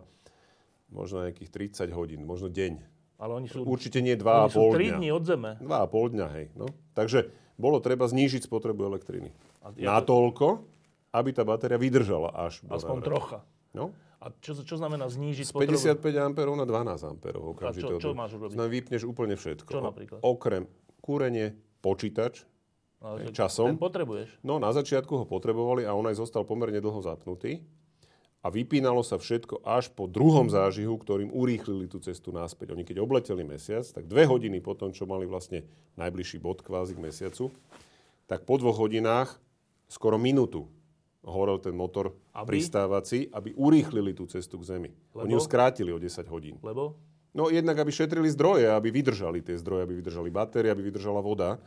možno nejakých 30 hodín, možno deň.
Ale oni sú,
Určite nie
oni
2,5
sú 3
dňa.
dní od zeme.
2,5 dňa, hej. No. Takže bolo treba znížiť spotrebu elektriny.
A ja-
Natoľko, aby tá batéria vydržala až
Aspoň trocha.
No.
A čo, čo znamená znížiť
Z
spotrebu?
55 A na 12 A okamžite.
A čo- čo máš urobiť?
Znamená, vypneš úplne všetko.
Čo napríklad?
Okrem kúrenie, počítač,
No, že
časom.
Ten potrebuješ.
No, na začiatku ho potrebovali a on aj zostal pomerne dlho zapnutý. A vypínalo sa všetko až po druhom zážihu, ktorým urýchlili tú cestu naspäť. Oni keď obleteli mesiac, tak dve hodiny po tom, čo mali vlastne najbližší bod kvázi k mesiacu, tak po dvoch hodinách skoro minútu horel ten motor
Aby?
pristávací, aby urýchlili tú cestu k Zemi.
Lebo?
Oni ju skrátili o 10 hodín.
Lebo?
No jednak, aby šetrili zdroje, aby vydržali tie zdroje, aby vydržali batérie, aby vydržala voda.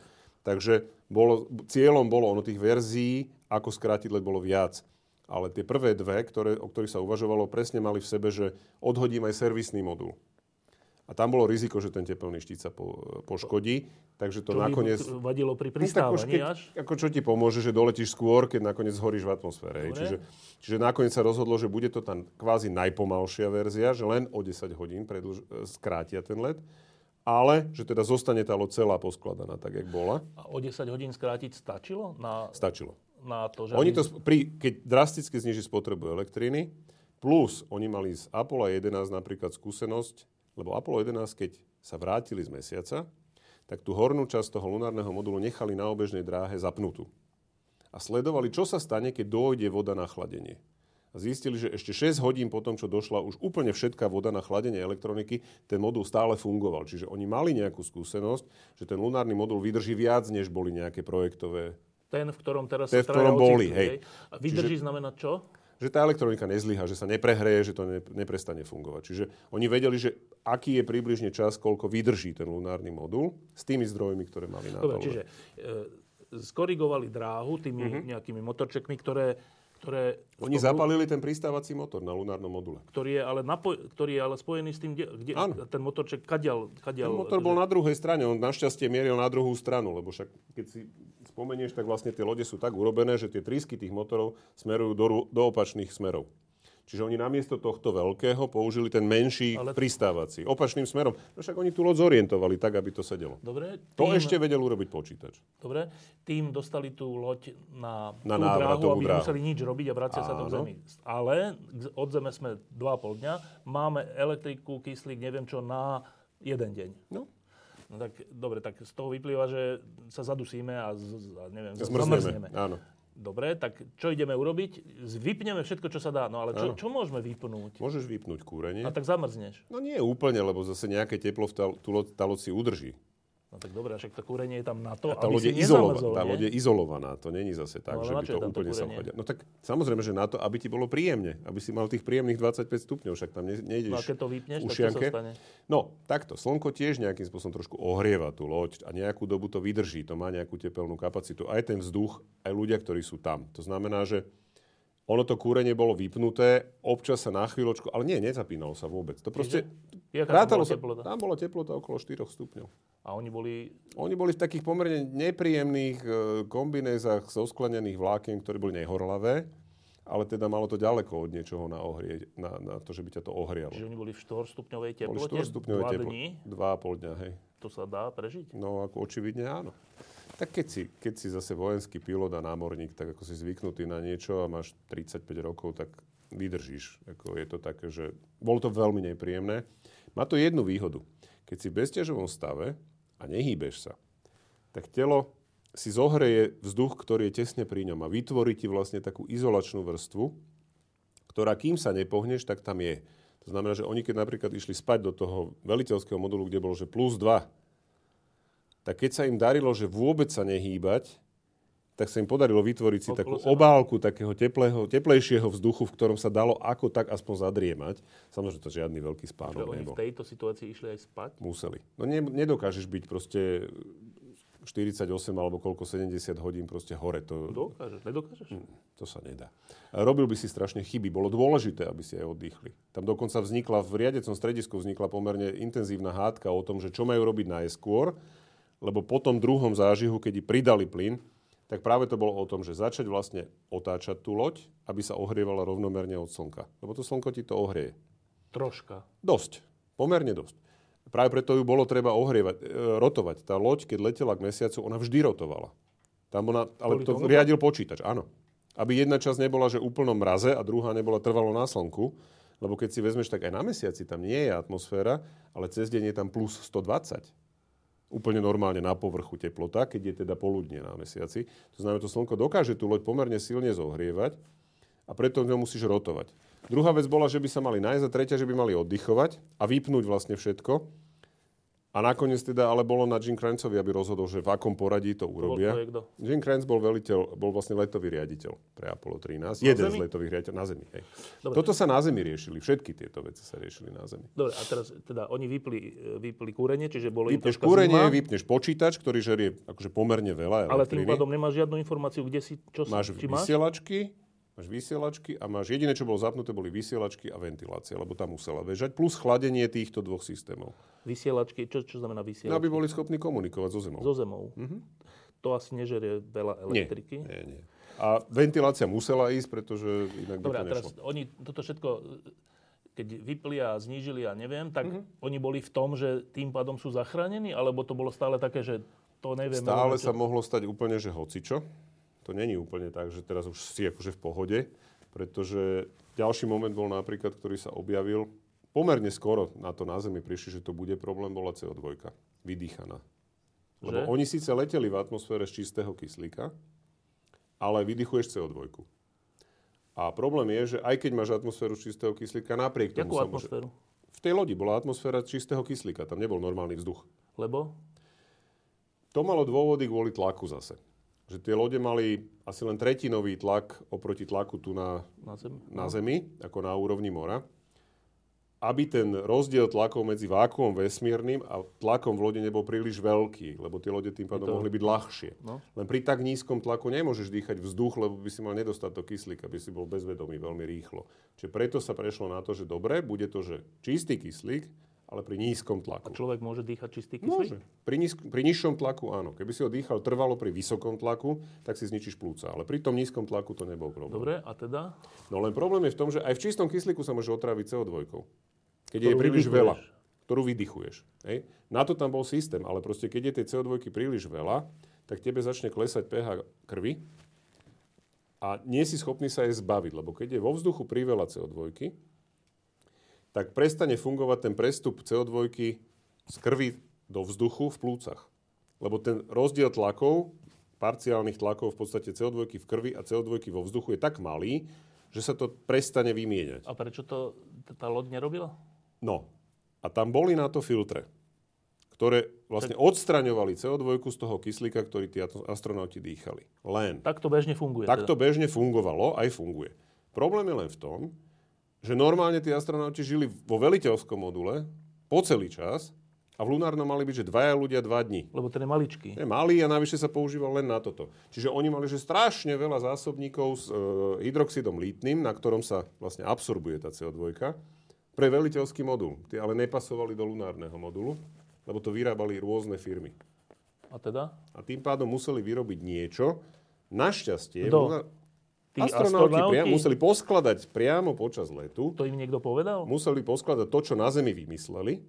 Takže bolo, cieľom bolo, ono tých verzií, ako skrátiť bolo viac. Ale tie prvé dve, ktoré, o ktorých sa uvažovalo, presne mali v sebe, že odhodím aj servisný modul. A tam bolo riziko, že ten tepelný štít sa po, poškodí, takže to
Čo
nakoniec...
vadilo pri
No
pristávaní až?
ako čo ti pomôže, že doletíš skôr, keď nakoniec zhoríš v atmosfére.
Dobre.
Čiže, čiže nakoniec sa rozhodlo, že bude to tá kvázi najpomalšia verzia, že len o 10 hodín predlž- e, skrátia ten let, ale že teda zostane tá loď celá poskladaná tak, jak bola.
A o 10 hodín skrátiť stačilo na,
Stačilo.
na to, že...
Oni to, pri, keď drasticky zniží spotrebu elektriny, plus oni mali z Apollo 11 napríklad skúsenosť, lebo Apollo 11, keď sa vrátili z mesiaca, tak tú hornú časť toho lunárneho modulu nechali na obežnej dráhe zapnutú. A sledovali, čo sa stane, keď dojde voda na chladenie. A zistili, že ešte 6 hodín po tom, čo došla už úplne všetká voda na chladenie elektroniky, ten modul stále fungoval. Čiže oni mali nejakú skúsenosť, že ten lunárny modul vydrží viac, než boli nejaké projektové
Ten, v ktorom teraz
Ten, v ktorom boli, hej.
A vydrží znamená čo?
že tá elektronika nezlyha, že sa neprehreje, že to ne, neprestane fungovať. Čiže oni vedeli, že aký je približne čas, koľko vydrží ten lunárny modul s tými zdrojmi, ktoré mali na
Dobre, čiže e, skorigovali dráhu tými nejakými motorčekmi, ktoré, ktoré,
Oni zapalili ten pristávací motor na lunárnom module.
ktorý, je ale napo- ktorý je ale spojený s tým, kde, kde
Áno.
ten motorček kadial, kadial
Ten motor bol na druhej strane, on našťastie mieril na druhú stranu, lebo však keď si spomenieš, tak vlastne tie lode sú tak urobené, že tie trysky tých motorov smerujú do, do opačných smerov. Čiže oni namiesto tohto veľkého použili ten menší
Ale-
pristávací, opačným smerom. No však oni tú loď zorientovali tak, aby to sedelo.
Dobre,
To
tým,
ešte vedel urobiť počítač.
dobre, tým dostali tú loď na,
Na
tú dráhu,
návratovú
aby
dráhu.
nemuseli nič robiť a vracia sa do zemi. Ale od zeme sme 2,5 dňa, máme elektriku, kyslík, neviem čo, na jeden deň.
No,
No tak, dobre, tak z toho vyplýva, že sa zadusíme a, z, a neviem, z-
zmrzneme.
zamrzneme.
Áno.
Dobre, tak čo ideme urobiť? Vypneme všetko, čo sa dá. No ale čo, čo môžeme vypnúť?
Môžeš vypnúť kúrenie.
A tak zamrzneš.
No nie úplne, lebo zase nejaké teplo v tá loď si udrží.
No tak dobre, však to kúrenie je tam na to,
A tá
aby
loď
si
je, izolova- tá loď je izolovaná, to není zase tak,
No,
že by to úplne sa vchadia. No tak samozrejme, že na to, aby ti bolo príjemne, aby si mal tých príjemných 25 stupňov, však tam ne, nejdeš
No a keď to vypneš, tak
ušianke.
stane?
No, takto, slnko tiež nejakým spôsobom trošku ohrieva tú loď a nejakú dobu to vydrží, to má nejakú tepelnú kapacitu. Aj ten vzduch, aj ľudia, ktorí sú tam. To znamená, že ono to kúrenie bolo vypnuté, občas sa na chvíľočku, ale nie, nezapínalo sa vôbec. To proste,
tam
rátalo
bola
sa,
teplota?
tam bola teplota okolo 4 stupňov.
A oni boli...
Oni boli v takých pomerne nepríjemných e, kombinézach zo sklenených vlákien, ktoré boli nehorlavé, ale teda malo to ďaleko od niečoho na, ohrie, na, na to, že by ťa to ohrialo.
Čiže oni boli v 4-stupňovej
Boli
teplote
4 stupňové
dva
teplo.
dní.
Dva a pol dňa, hej.
To sa dá prežiť?
No, ako očividne áno. Tak keď si, keď si zase vojenský pilot a námorník, tak ako si zvyknutý na niečo a máš 35 rokov, tak vydržíš. Ako je to také, že bolo to veľmi nepríjemné. Má to jednu výhodu. Keď si v bezťažovom stave a nehýbeš sa, tak telo si zohreje vzduch, ktorý je tesne pri ňom a vytvorí ti vlastne takú izolačnú vrstvu, ktorá kým sa nepohneš, tak tam je. To znamená, že oni keď napríklad išli spať do toho veliteľského modulu, kde bolo, že plus 2, tak keď sa im darilo, že vôbec sa nehýbať, tak sa im podarilo vytvoriť si takú obálku takého teplého, teplejšieho vzduchu, v ktorom sa dalo ako tak aspoň zadriemať. Samozrejme, to žiadny veľký spánok
oni
nebol.
v tejto situácii išli aj spať?
Museli. No ne, nedokážeš byť proste 48 alebo koľko, 70 hodín proste hore. To,
Dokážeš, nedokážeš?
to sa nedá. Robil by si strašne chyby. Bolo dôležité, aby si aj oddychli. Tam dokonca vznikla, v riadecom stredisku vznikla pomerne intenzívna hádka o tom, že čo majú robiť najskôr, lebo po tom druhom zážihu, keď pridali plyn, tak práve to bolo o tom, že začať vlastne otáčať tú loď, aby sa ohrievala rovnomerne od slnka. Lebo to slnko ti to ohrieje.
Troška.
Dosť. Pomerne dosť. Práve preto ju bolo treba ohrievať, e, rotovať. Tá loď, keď letela k mesiacu, ona vždy rotovala. Tam ona, ale
Kvôli
to
tomu?
riadil počítač, áno. Aby jedna časť nebola, že úplnom mraze a druhá nebola trvalo na slnku. Lebo keď si vezmeš, tak aj na mesiaci tam nie je atmosféra, ale cez deň je tam plus 120. Úplne normálne na povrchu teplota, keď je teda poludne na mesiaci. To znamená, to slnko dokáže tú loď pomerne silne zohrievať a preto ňou musíš rotovať. Druhá vec bola, že by sa mali nájsť a tretia, že by mali oddychovať a vypnúť vlastne všetko. A nakoniec teda ale bolo na Jim Krancovi, aby rozhodol, že v akom poradí to
bol,
urobia.
to kto?
Jim Kranz bol veliteľ, bol vlastne letový riaditeľ pre Apollo 13.
Na
Jeden
Zemi?
z letových riaditeľov na Zemi. Hej.
Dobre.
Toto sa na Zemi riešili. Všetky tieto veci sa riešili na Zemi.
Dobre, a teraz teda oni vypli, vypli kúrenie, čiže bolo im
Vypneš
troška
kúrenie,
zima,
vypneš počítač, ktorý žerie akože pomerne veľa
ale tým
elektriny.
pádom nemáš žiadnu informáciu, kde si, čo si,
Máš
či máš?
vysielačky, máš vysielačky a máš jediné, čo bolo zapnuté, boli vysielačky a ventilácia, lebo tam musela bežať, plus chladenie týchto dvoch systémov.
Vysielačky, čo, čo znamená
No,
vysielačky?
aby boli schopní komunikovať so Zemou.
So zemou. To asi nežerie veľa
Nie,
elektriky.
nie, nie. A ventilácia musela ísť, pretože inak by
Dobre,
to
a teraz
nešlo.
oni toto všetko, keď vypli a znížili a neviem, tak
Mhm.
oni boli v tom, že tým pádom sú zachránení, alebo to bolo stále také, že to nevieme.
Stále
čo-
sa mohlo stať úplne, že hocičo. To není úplne tak, že teraz už si akože v pohode, pretože ďalší moment bol napríklad, ktorý sa objavil pomerne skoro na to na Zemi prišli, že to bude problém, bola CO2, vydýchaná. Lebo
Že?
oni síce leteli v atmosfére z čistého kyslíka, ale vydychuješ CO2. A problém je, že aj keď máš atmosféru z čistého kyslíka, napriek tomu
Jakú
sa môže...
atmosféru?
V tej lodi bola atmosféra čistého kyslíka, tam nebol normálny vzduch.
Lebo?
To malo dôvody kvôli tlaku zase. Že tie lode mali asi len tretinový tlak oproti tlaku tu na,
Na zem?
na Zemi, ako na úrovni mora. Aby ten rozdiel tlakov medzi vákuom vesmírnym a tlakom v lode nebol príliš veľký, lebo tie lode tým pádom
to-
mohli byť ľahšie.
No.
Len pri tak nízkom tlaku nemôžeš dýchať vzduch, lebo by si mal nedostatok kyslíka, by si bol bezvedomý veľmi rýchlo. Čiže preto sa prešlo na to, že dobre, bude to, že čistý kyslík, ale pri nízkom tlaku.
Človek môže dýchať čistý
Môže.
kyslík?
Pri, nízk- pri nižšom tlaku áno. Keby si ho dýchal trvalo pri vysokom tlaku, tak si zničíš plúca. Ale pri tom nízkom tlaku to nebol problém.
Dobre, a teda?
No len problém je v tom, že aj v čistom kyslíku sa môže otráviť CO2. Keď je príliš
vydychuješ.
veľa, ktorú vydychuješ. Hej? Na to tam bol systém, ale proste keď je tej CO2 príliš veľa, tak tebe začne klesať pH krvi a nie si schopný sa jej zbaviť, lebo keď je vo vzduchu priveľa CO2, tak prestane fungovať ten prestup CO2 z krvi do vzduchu v plúcach. Lebo ten rozdiel tlakov, parciálnych tlakov v podstate CO2 v krvi a CO2 vo vzduchu je tak malý, že sa to prestane vymieňať.
A prečo to tá loď nerobila?
No, a tam boli na to filtre, ktoré vlastne odstraňovali CO2 z toho kyslíka, ktorý tí astronauti dýchali. Len.
Tak to bežne funguje.
Tak to
teda.
bežne fungovalo, aj funguje. Problém je len v tom, že normálne tí astronauti žili vo veliteľskom module po celý čas a v lunárnom mali byť, že dvaja ľudia dva dní.
Lebo ten je maličký.
Je malý a navyše sa používal len na toto. Čiže oni mali že strašne veľa zásobníkov s e, hydroxidom lítnym, na ktorom sa vlastne absorbuje tá CO2, pre veliteľský modul. Tie ale nepasovali do lunárneho modulu, lebo to vyrábali rôzne firmy.
A teda?
A tým pádom museli vyrobiť niečo. Našťastie,
Kto? Tí
astronauti
astronauti?
priam, museli poskladať priamo počas letu,
To im niekto povedal?
museli poskladať to, čo na Zemi vymysleli,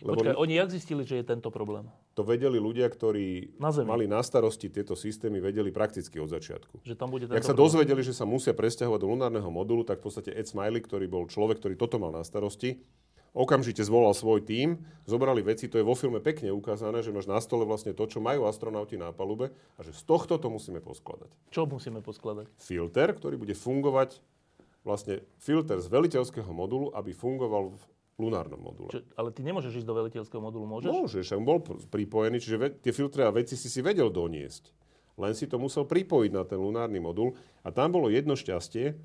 lebo
Počkaj, oni jak zistili, že je tento problém?
to vedeli ľudia, ktorí
Na Zemi.
mali na starosti tieto systémy, vedeli prakticky od začiatku.
Že tam bude tento
Jak sa
problém?
dozvedeli, že sa musia presťahovať do lunárneho modulu, tak v podstate Ed Smiley, ktorý bol človek, ktorý toto mal na starosti, okamžite zvolal svoj tím, zobrali veci, to je vo filme pekne ukázané, že máš na stole vlastne to, čo majú astronauti na palube a že z tohto to musíme poskladať.
Čo musíme poskladať?
Filter, ktorý bude fungovať, vlastne filter z veliteľského modulu, aby fungoval v lunárnom module.
Čo, ale ty nemôžeš ísť do veliteľského modulu, môžeš?
Môžeš, on bol pr- pripojený, čiže ve- tie filtre a veci si si vedel doniesť. len si to musel pripojiť na ten lunárny modul. A tam bolo jedno šťastie,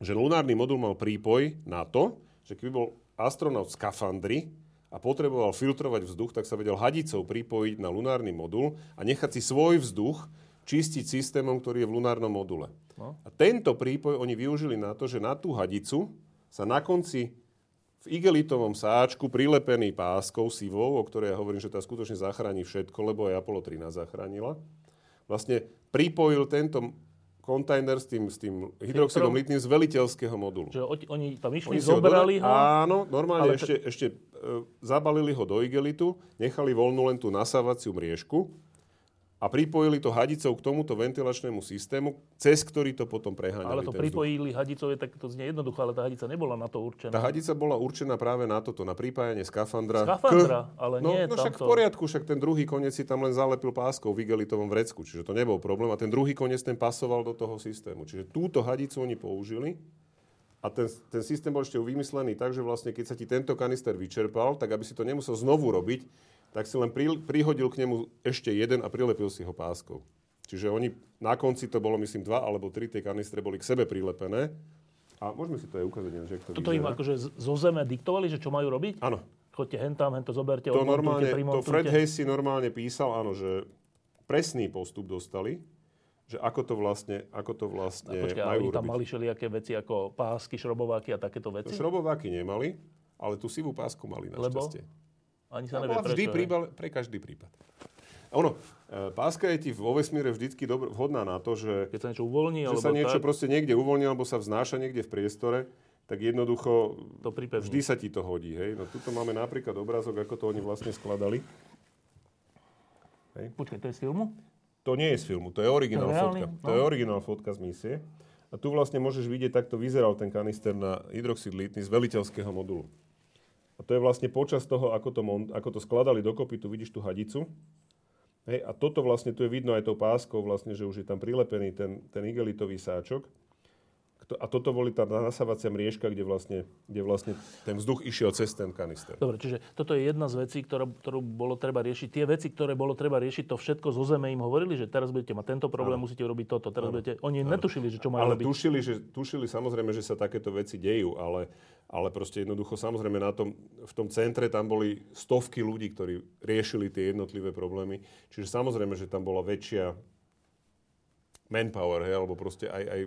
že lunárny modul mal prípoj na to, že keby bol astronaut v skafandri a potreboval filtrovať vzduch, tak sa vedel hadicou pripojiť na lunárny modul a nechať si svoj vzduch čistiť systémom, ktorý je v lunárnom module. No. A tento prípoj oni využili na to, že na tú hadicu sa na konci v igelitovom sáčku prilepený páskou sivou, o ktorej ja hovorím, že tá skutočne zachráni všetko, lebo aj Apollo 13 zachránila, vlastne pripojil tento kontajner s tým, s tým hydroxidom litným z veliteľského modulu.
Čiže oni tam išli, oni zobrali ho?
Áno, normálne ešte, te... ešte e, zabalili ho do igelitu, nechali voľnú len tú nasávaciu mriežku a pripojili to hadicou k tomuto ventilačnému systému, cez ktorý to potom preháňali.
Ale to pripojili hadicou, je tak to znie jednoducho, ale tá hadica nebola na to určená.
Tá hadica bola určená práve na toto, na pripájanie skafandra.
Skafandra, k... ale
no,
nie
No však v poriadku, však ten druhý koniec si tam len zalepil páskou v igelitovom vrecku, čiže to nebol problém. A ten druhý koniec ten pasoval do toho systému. Čiže túto hadicu oni použili a ten, ten systém bol ešte vymyslený tak, že vlastne keď sa ti tento kanister vyčerpal, tak aby si to nemusel znovu robiť, tak si len pri, prihodil k nemu ešte jeden a prilepil si ho páskou. Čiže oni na konci to bolo, myslím, dva alebo tri tie kanistre boli k sebe prilepené. A môžeme si to aj ukázať, že to
Toto
vyzerá.
im akože zo zeme diktovali, že čo majú robiť?
Áno.
Chodte hen tam, hen to zoberte,
to normálne, To Fred Hayes si normálne písal, áno, že presný postup dostali, že ako to vlastne, ako to vlastne a počkaj, majú
oni tam mali všelijaké veci ako pásky, šrobováky a takéto veci?
To šrobováky nemali, ale tú sivú pásku mali našťastie.
Lebo? Ani sa nevie prečo.
Vždy príbal, pre každý prípad. Ono, e, páska je ti vo vesmíre vždycky dobr, vhodná na to, že...
Keď sa niečo uvoľní,
že
alebo
sa niečo
tak...
proste niekde uvoľní, alebo sa vznáša niekde v priestore, tak jednoducho
to
vždy sa ti to hodí. Hej? No tuto máme napríklad obrázok, ako to oni vlastne skladali.
Hej. Počkaj, to je z filmu?
To nie je z filmu, to je originál to fotka. No. To je originál fotka z misie. A tu vlastne môžeš vidieť, takto vyzeral ten kanister na hydroxid litný z veliteľského modulu. A to je vlastne počas toho, ako to, ako to skladali dokopy, tu vidíš tú hadicu. Hej, a toto vlastne tu je vidno aj tou páskou, vlastne, že už je tam prilepený ten, ten igelitový sáčok. A toto boli tá nasávacia mriežka, kde vlastne, kde vlastne ten vzduch išiel cez ten kanister.
Dobre, čiže toto je jedna z vecí, ktorá, ktorú bolo treba riešiť. Tie veci, ktoré bolo treba riešiť, to všetko zo zeme im hovorili, že teraz budete mať tento problém, ano. musíte urobiť toto. Teraz budete... Oni ano. netušili, že čo majú
ale
robiť.
tušili, že, tušili samozrejme, že sa takéto veci dejú, ale, ale proste jednoducho samozrejme na tom, v tom centre tam boli stovky ľudí, ktorí riešili tie jednotlivé problémy. Čiže samozrejme, že tam bola väčšia manpower, hej, alebo proste aj, aj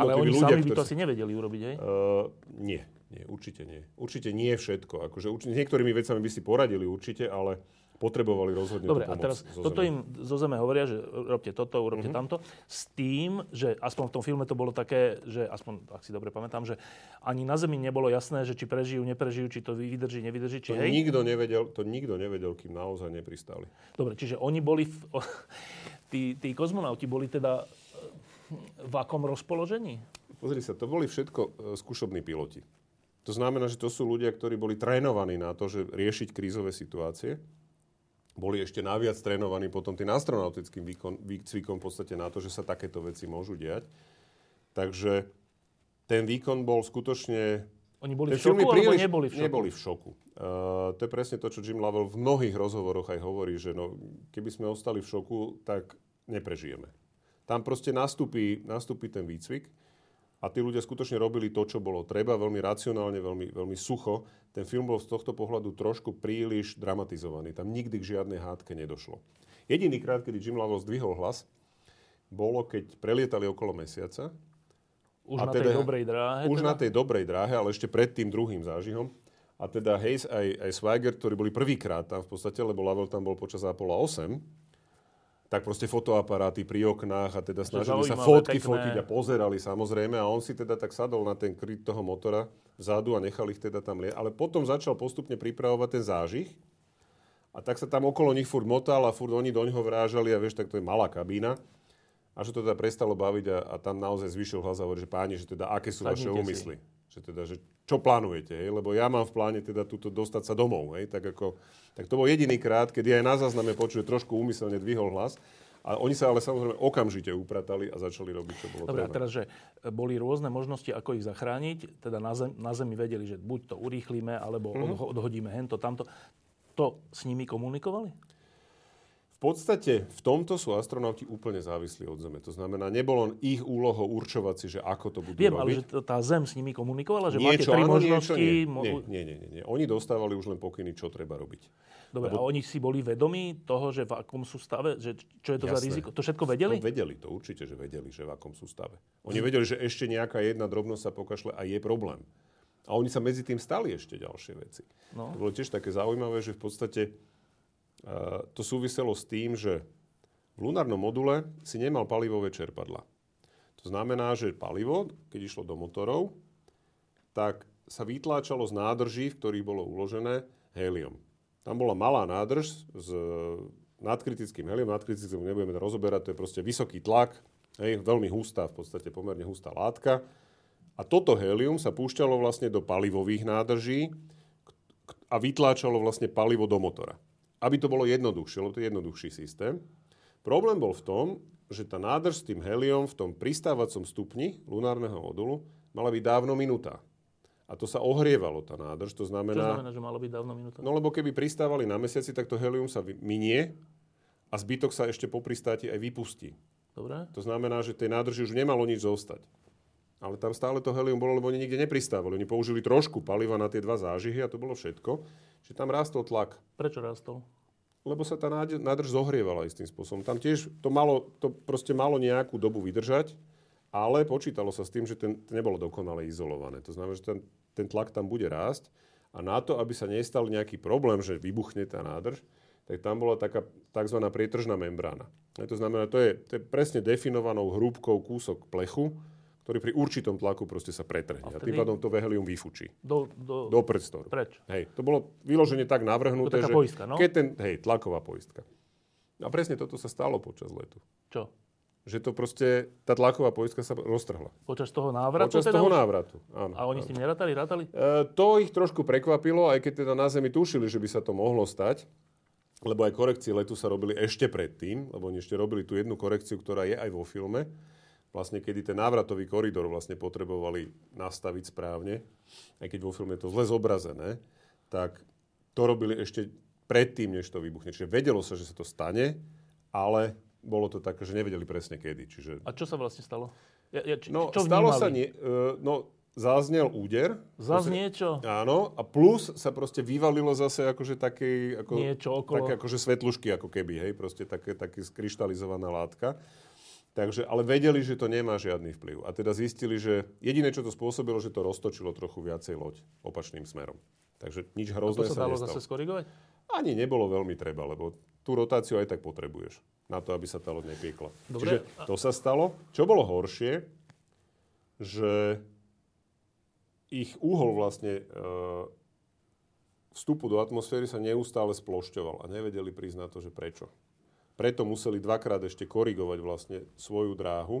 ale oni ľudia, sami by to asi nevedeli urobiť, hej? Uh,
nie, nie, určite nie. Určite nie všetko. Akože určite, niektorými vecami by si poradili určite, ale potrebovali rozhodne
Dobre, a teraz toto im zo zeme hovoria, že robte toto, urobte mm-hmm. tamto, s tým, že aspoň v tom filme to bolo také, že aspoň, ak si dobre pamätám, že ani na zemi nebolo jasné, že či prežijú, neprežijú, či to vydrží, nevydrží, či
to
hej.
Nikto nevedel, to nikto nevedel, kým naozaj nepristali.
Dobre, čiže oni boli, v, tí, tí kozmonauti boli teda v akom rozpoložení?
Pozri sa, to boli všetko e, skúšobní piloti. To znamená, že to sú ľudia, ktorí boli trénovaní na to, že riešiť krízové situácie. Boli ešte naviac trénovaní potom tým astronautickým výkon, výcvikom v podstate na to, že sa takéto veci môžu diať. Takže ten výkon bol skutočne...
Oni boli v šoku, príliš, alebo neboli v šoku?
Neboli v šoku. Uh, to je presne to, čo Jim Lovell v mnohých rozhovoroch aj hovorí, že no, keby sme ostali v šoku, tak neprežijeme. Tam proste nastúpi, nastúpi ten výcvik a tí ľudia skutočne robili to, čo bolo treba, veľmi racionálne, veľmi, veľmi sucho. Ten film bol z tohto pohľadu trošku príliš dramatizovaný. Tam nikdy k žiadnej hádke nedošlo. Jediný krát, kedy Jim Lovell zdvihol hlas, bolo, keď prelietali okolo mesiaca.
Už a na teda, tej dobrej dráhe?
Už teda? na tej dobrej dráhe, ale ešte pred tým druhým zážihom. A teda Hayes aj, aj Swigert, ktorí boli prvýkrát tam v podstate, lebo Lovell tam bol počas Apollo 8, tak proste fotoaparáty pri oknách a teda snažili sa fotky pekné. fotiť a pozerali samozrejme a on si teda tak sadol na ten kryt toho motora vzadu a nechal ich teda tam liať. Ale potom začal postupne pripravovať ten zážich a tak sa tam okolo nich furt motal a furt oni do ňoho vrážali a vieš, tak to je malá kabína. A že to teda prestalo baviť a, a tam naozaj zvyšil hlas a hovorí, že páni, že teda aké sú Sadnite vaše úmysly. Si. Že teda, že čo plánujete, hej? lebo ja mám v pláne teda túto dostať sa domov, hej? Tak, ako, tak to bol jediný krát, kedy aj na zázname počuje trošku úmyselne dvihol hlas. A oni sa ale samozrejme okamžite upratali a začali robiť, čo bolo
Dobre,
treba.
a teraz, že boli rôzne možnosti, ako ich zachrániť. Teda na, zem, na Zemi vedeli, že buď to urýchlíme, alebo mm-hmm. odhodíme hento, tamto. To s nimi komunikovali?
Podstate v tomto sú astronauti úplne závislí od Zeme. To znamená, nebolo ich úlohou určovať si, že ako to budú
Viem,
robiť.
ale že tá Zem s nimi komunikovala, že
niečo,
máte tri
áno,
možnosti.
niečo, nie. Nie, nie, nie, nie. Oni dostávali už len pokyny, čo treba robiť.
Dobre, a oni si boli vedomí toho, že v akom sú stave, že čo je to za
Jasné.
riziko? To všetko
To
vedeli?
vedeli, to určite, že vedeli, že v akom sú stave. Oni vedeli, že ešte nejaká jedna drobnosť sa pokašle a je problém. A oni sa medzi tým stali ešte ďalšie veci.
No.
To bolo tiež také zaujímavé, že v podstate to súviselo s tým, že v lunárnom module si nemal palivové čerpadla. To znamená, že palivo, keď išlo do motorov, tak sa vytláčalo z nádrží, v ktorých bolo uložené hélium. Tam bola malá nádrž s nadkritickým helium, nadkritickým nebudeme rozoberať, to je proste vysoký tlak, hej, veľmi hustá, v podstate pomerne hustá látka. A toto hélium sa púšťalo vlastne do palivových nádrží a vytláčalo vlastne palivo do motora. Aby to bolo jednoduchšie, lebo to je jednoduchší systém. Problém bol v tom, že tá nádrž s tým heliom v tom pristávacom stupni lunárneho modulu mala byť dávno minutá. A to sa ohrievalo, tá nádrž. To
Čo
znamená,
znamená, že malo byť dávno minúta?
no lebo keby pristávali na mesiaci, tak to helium sa minie a zbytok sa ešte po pristáti aj vypustí.
Dobre?
To znamená, že tej nádrži už nemalo nič zostať. Ale tam stále to helium bolo, lebo oni nikde nepristávali. Oni použili trošku paliva na tie dva zážihy a to bolo všetko. Čiže tam rástol tlak.
Prečo rastol?
Lebo sa tá nádrž zohrievala istým spôsobom. Tam tiež to, malo, to proste malo nejakú dobu vydržať, ale počítalo sa s tým, že ten, to nebolo dokonale izolované. To znamená, že ten, ten tlak tam bude rásť a na to, aby sa nestal nejaký problém, že vybuchne tá nádrž, tak tam bola taká tzv. prietržná membrána. A to znamená, to je, to je presne definovanou hrúbkou kúsok plechu, ktorý pri určitom tlaku proste sa pretrhne. A,
vtedy-
tým pádom to helium vyfučí
Do, do,
do predstoru.
Preč?
Hej, to bolo vyloženie tak navrhnuté,
To
že
poistka, no?
keď ten, hej, tlaková poistka. A presne toto sa stalo počas letu.
Čo?
Že to proste, tá tlaková poistka sa roztrhla.
Počas toho návratu?
Počas
teda
toho
už?
návratu, áno.
A oni s
áno.
tým nerátali? Rátali?
E, to ich trošku prekvapilo, aj keď teda na Zemi tušili, že by sa to mohlo stať, lebo aj korekcie letu sa robili ešte predtým, lebo oni ešte robili tú jednu korekciu, ktorá je aj vo filme, vlastne kedy ten návratový koridor vlastne potrebovali nastaviť správne, aj keď vo filme je to zle zobrazené, tak to robili ešte predtým, než to vybuchne. Čiže vedelo sa, že sa to stane, ale bolo to také, že nevedeli presne kedy. Čiže
A čo sa vlastne stalo? Ja, ja, či,
No,
čo
stalo
vnímali?
sa nie, uh, no, zaznel úder.
Zas niečo?
Áno, a plus sa proste vyvalilo zase akože také, ako,
Niečo okolo.
také akože svetlušky, ako keby, hej, proste také, také skryštalizovaná látka. Takže, ale vedeli, že to nemá žiadny vplyv. A teda zistili, že jediné, čo to spôsobilo, že to roztočilo trochu viacej loď opačným smerom. Takže nič hrozné
sa
sa,
dalo
nestalo.
zase skorigovať?
Ani nebolo veľmi treba, lebo tú rotáciu aj tak potrebuješ na to, aby sa tá loď nepiekla.
Dobre.
Čiže to sa stalo. Čo bolo horšie, že ich úhol vlastne e, vstupu do atmosféry sa neustále splošťoval a nevedeli na to, že prečo. Preto museli dvakrát ešte korigovať vlastne svoju dráhu,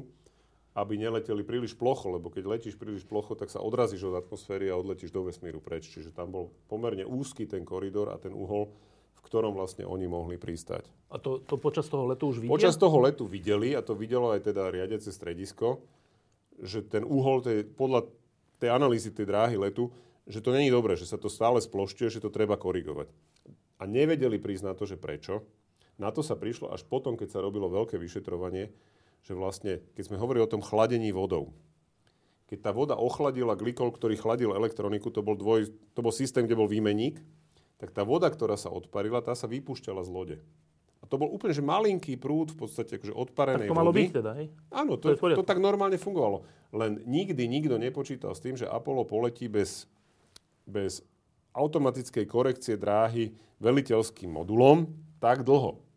aby neleteli príliš plocho, lebo keď letíš príliš plocho, tak sa odrazíš od atmosféry a odletíš do vesmíru preč. Čiže tam bol pomerne úzky ten koridor a ten uhol, v ktorom vlastne oni mohli pristať.
A to, to počas toho letu už vidia?
Počas toho letu videli, a to videlo aj teda riadiace stredisko, že ten uhol, tej, podľa tej analýzy tej dráhy letu, že to není dobré, že sa to stále splošťuje, že to treba korigovať. A nevedeli prísť na to, že prečo. Na to sa prišlo až potom, keď sa robilo veľké vyšetrovanie, že vlastne, keď sme hovorili o tom chladení vodou, keď tá voda ochladila glykol, ktorý chladil elektroniku, to bol, dvoj, to bol systém, kde bol výmeník, tak tá voda, ktorá sa odparila, tá sa vypúšťala z lode. A to bol úplne že malinký prúd v podstate akože
Tak
odparenej
to malo
vody.
byť teda, hej?
Áno,
To
to,
je
to, tak normálne fungovalo. Len nikdy nikto nepočítal s tým, že Apollo poletí bez, bez automatickej korekcie dráhy veliteľským modulom tak dlho.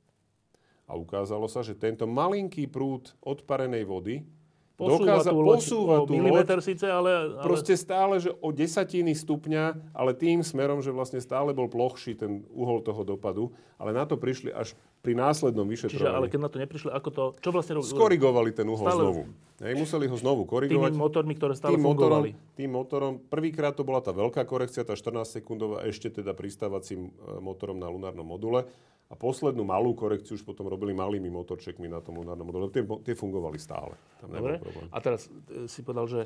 A ukázalo sa, že tento malinký prúd odparenej vody
Posúva
dokáza
tú loď
posúvať
o
tú loď
síce, ale... ale...
proste stále, že o desatiny stupňa, ale tým smerom, že vlastne stále bol plochší ten uhol toho dopadu, ale na to prišli až pri následnom
Čiže,
vyšetrovaní.
ale keď na to neprišli, ako to... Čo vlastne robili?
Skorigovali ten uhol
Stále-
znovu. Hej, museli ho znovu korigovať.
Tými motormi, ktoré stále
tým motorom,
fungovali.
tým motorom, prvýkrát to bola tá veľká korekcia, tá 14 sekundová, ešte teda pristávacím e, motorom na lunárnom module. A poslednú malú korekciu už potom robili malými motorčekmi na tom lunárnom module. Tie, tie fungovali stále. Tam
Dobre.
problém.
A teraz e, si povedal, že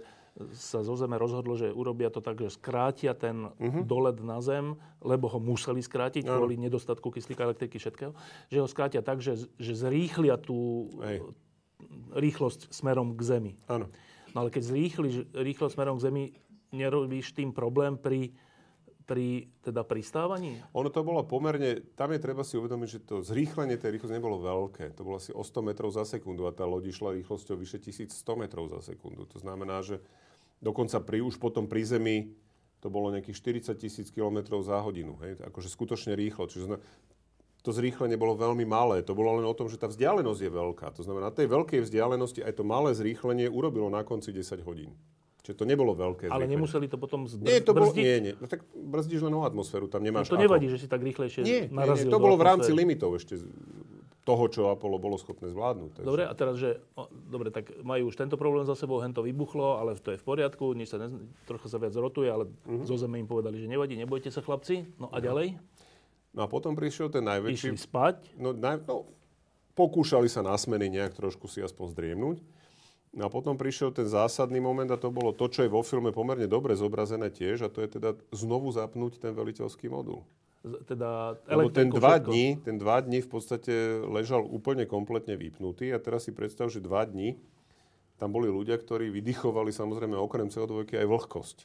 sa zo Zeme rozhodlo, že urobia to tak, že skrátia ten uh-huh. dolet na Zem, lebo ho museli skrátiť ano. kvôli nedostatku kyslíka, elektriky, všetkého. Že ho skrátia tak, že, že zrýchlia tú Hej. rýchlosť smerom k Zemi.
Áno.
No ale keď zrýchliš rýchlosť smerom k Zemi, nerobíš tým problém pri pri teda pristávaní?
Ono to bolo pomerne, tam je treba si uvedomiť, že to zrýchlenie tej rýchlosti nebolo veľké. To bolo asi o 100 metrov za sekundu a tá loď išla rýchlosťou vyše 1100 metrov za sekundu. To znamená, že dokonca pri, už potom pri Zemi to bolo nejakých 40 tisíc km za hodinu. Hej? Akože skutočne rýchlo. Čiže to zrýchlenie bolo veľmi malé. To bolo len o tom, že tá vzdialenosť je veľká. To znamená, na tej veľkej vzdialenosti aj to malé zrýchlenie urobilo na konci 10 hodín. Čiže to nebolo veľké.
Ale nemuseli to potom
zbrzdiť? Nie, to bolo, nie, nie. No tak brzdíš len o atmosféru, tam nemáš
no to nevadí, ako. že si tak rýchlejšie nie, narazil
nie, nie, to bolo v rámci limitov ešte toho, čo Apollo bolo schopné zvládnuť.
Takže. Dobre, a teraz, že... O, dobre, tak majú už tento problém za sebou, hen to vybuchlo, ale to je v poriadku, nič sa ne, trocha sa viac rotuje, ale uh-huh. zo zeme im povedali, že nevadí, nebojte sa chlapci. No a uh-huh. ďalej?
No a potom prišiel ten najväčší...
Išli spať?
No, naj, no pokúšali sa na smeny nejak trošku si aspoň zdriemnúť. No a potom prišiel ten zásadný moment a to bolo to, čo je vo filme pomerne dobre zobrazené tiež a to je teda znovu zapnúť ten veliteľský modul.
Teda
Lebo ten dva, dní, ten dva dní v podstate ležal úplne kompletne vypnutý a teraz si predstav, že dva dní tam boli ľudia, ktorí vydychovali samozrejme okrem CO2 aj vlhkosť.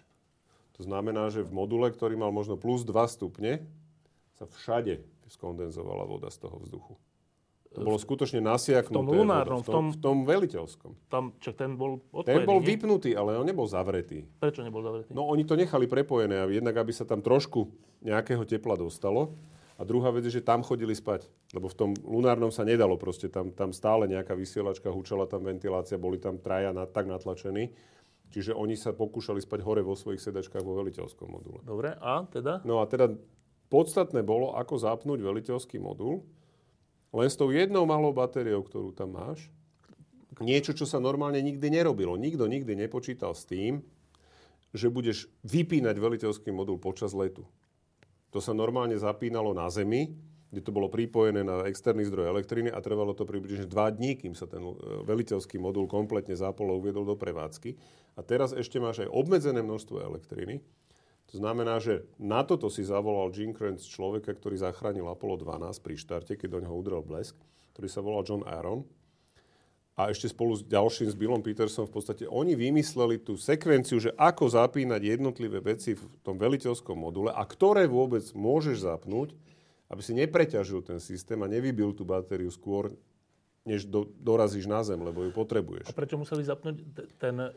To znamená, že v module, ktorý mal možno plus 2 stupne, sa všade skondenzovala voda z toho vzduchu. To bolo skutočne nasiaknuté.
V tom lunárnom,
v tom, v tom veliteľskom.
Tam, čak ten bol odpojený,
Ten bol nie? vypnutý, ale on nebol zavretý.
Prečo nebol zavretý?
No oni to nechali prepojené, jednak aby sa tam trošku nejakého tepla dostalo. A druhá vec je, že tam chodili spať. Lebo v tom lunárnom sa nedalo proste. Tam, tam stále nejaká vysielačka, hučala tam ventilácia, boli tam traja na, tak natlačení. Čiže oni sa pokúšali spať hore vo svojich sedačkách vo veliteľskom module.
Dobre, a teda?
No a teda podstatné bolo, ako zapnúť veliteľský modul len s tou jednou malou batériou, ktorú tam máš, niečo, čo sa normálne nikdy nerobilo. Nikto nikdy nepočítal s tým, že budeš vypínať veliteľský modul počas letu. To sa normálne zapínalo na Zemi, kde to bolo pripojené na externý zdroj elektriny a trvalo to približne 2 dní, kým sa ten e, veliteľský modul kompletne zapol a uviedol do prevádzky. A teraz ešte máš aj obmedzené množstvo elektriny, to znamená, že na toto si zavolal Jim Kranz človeka, ktorý zachránil Apollo 12 pri štarte, keď do neho udrel blesk, ktorý sa volal John Aaron. A ešte spolu s ďalším, s Billom Petersom, v podstate oni vymysleli tú sekvenciu, že ako zapínať jednotlivé veci v tom veliteľskom module a ktoré vôbec môžeš zapnúť, aby si nepreťažil ten systém a nevybil tú batériu skôr, než do, dorazíš na zem, lebo ju potrebuješ.
A prečo museli zapnúť ten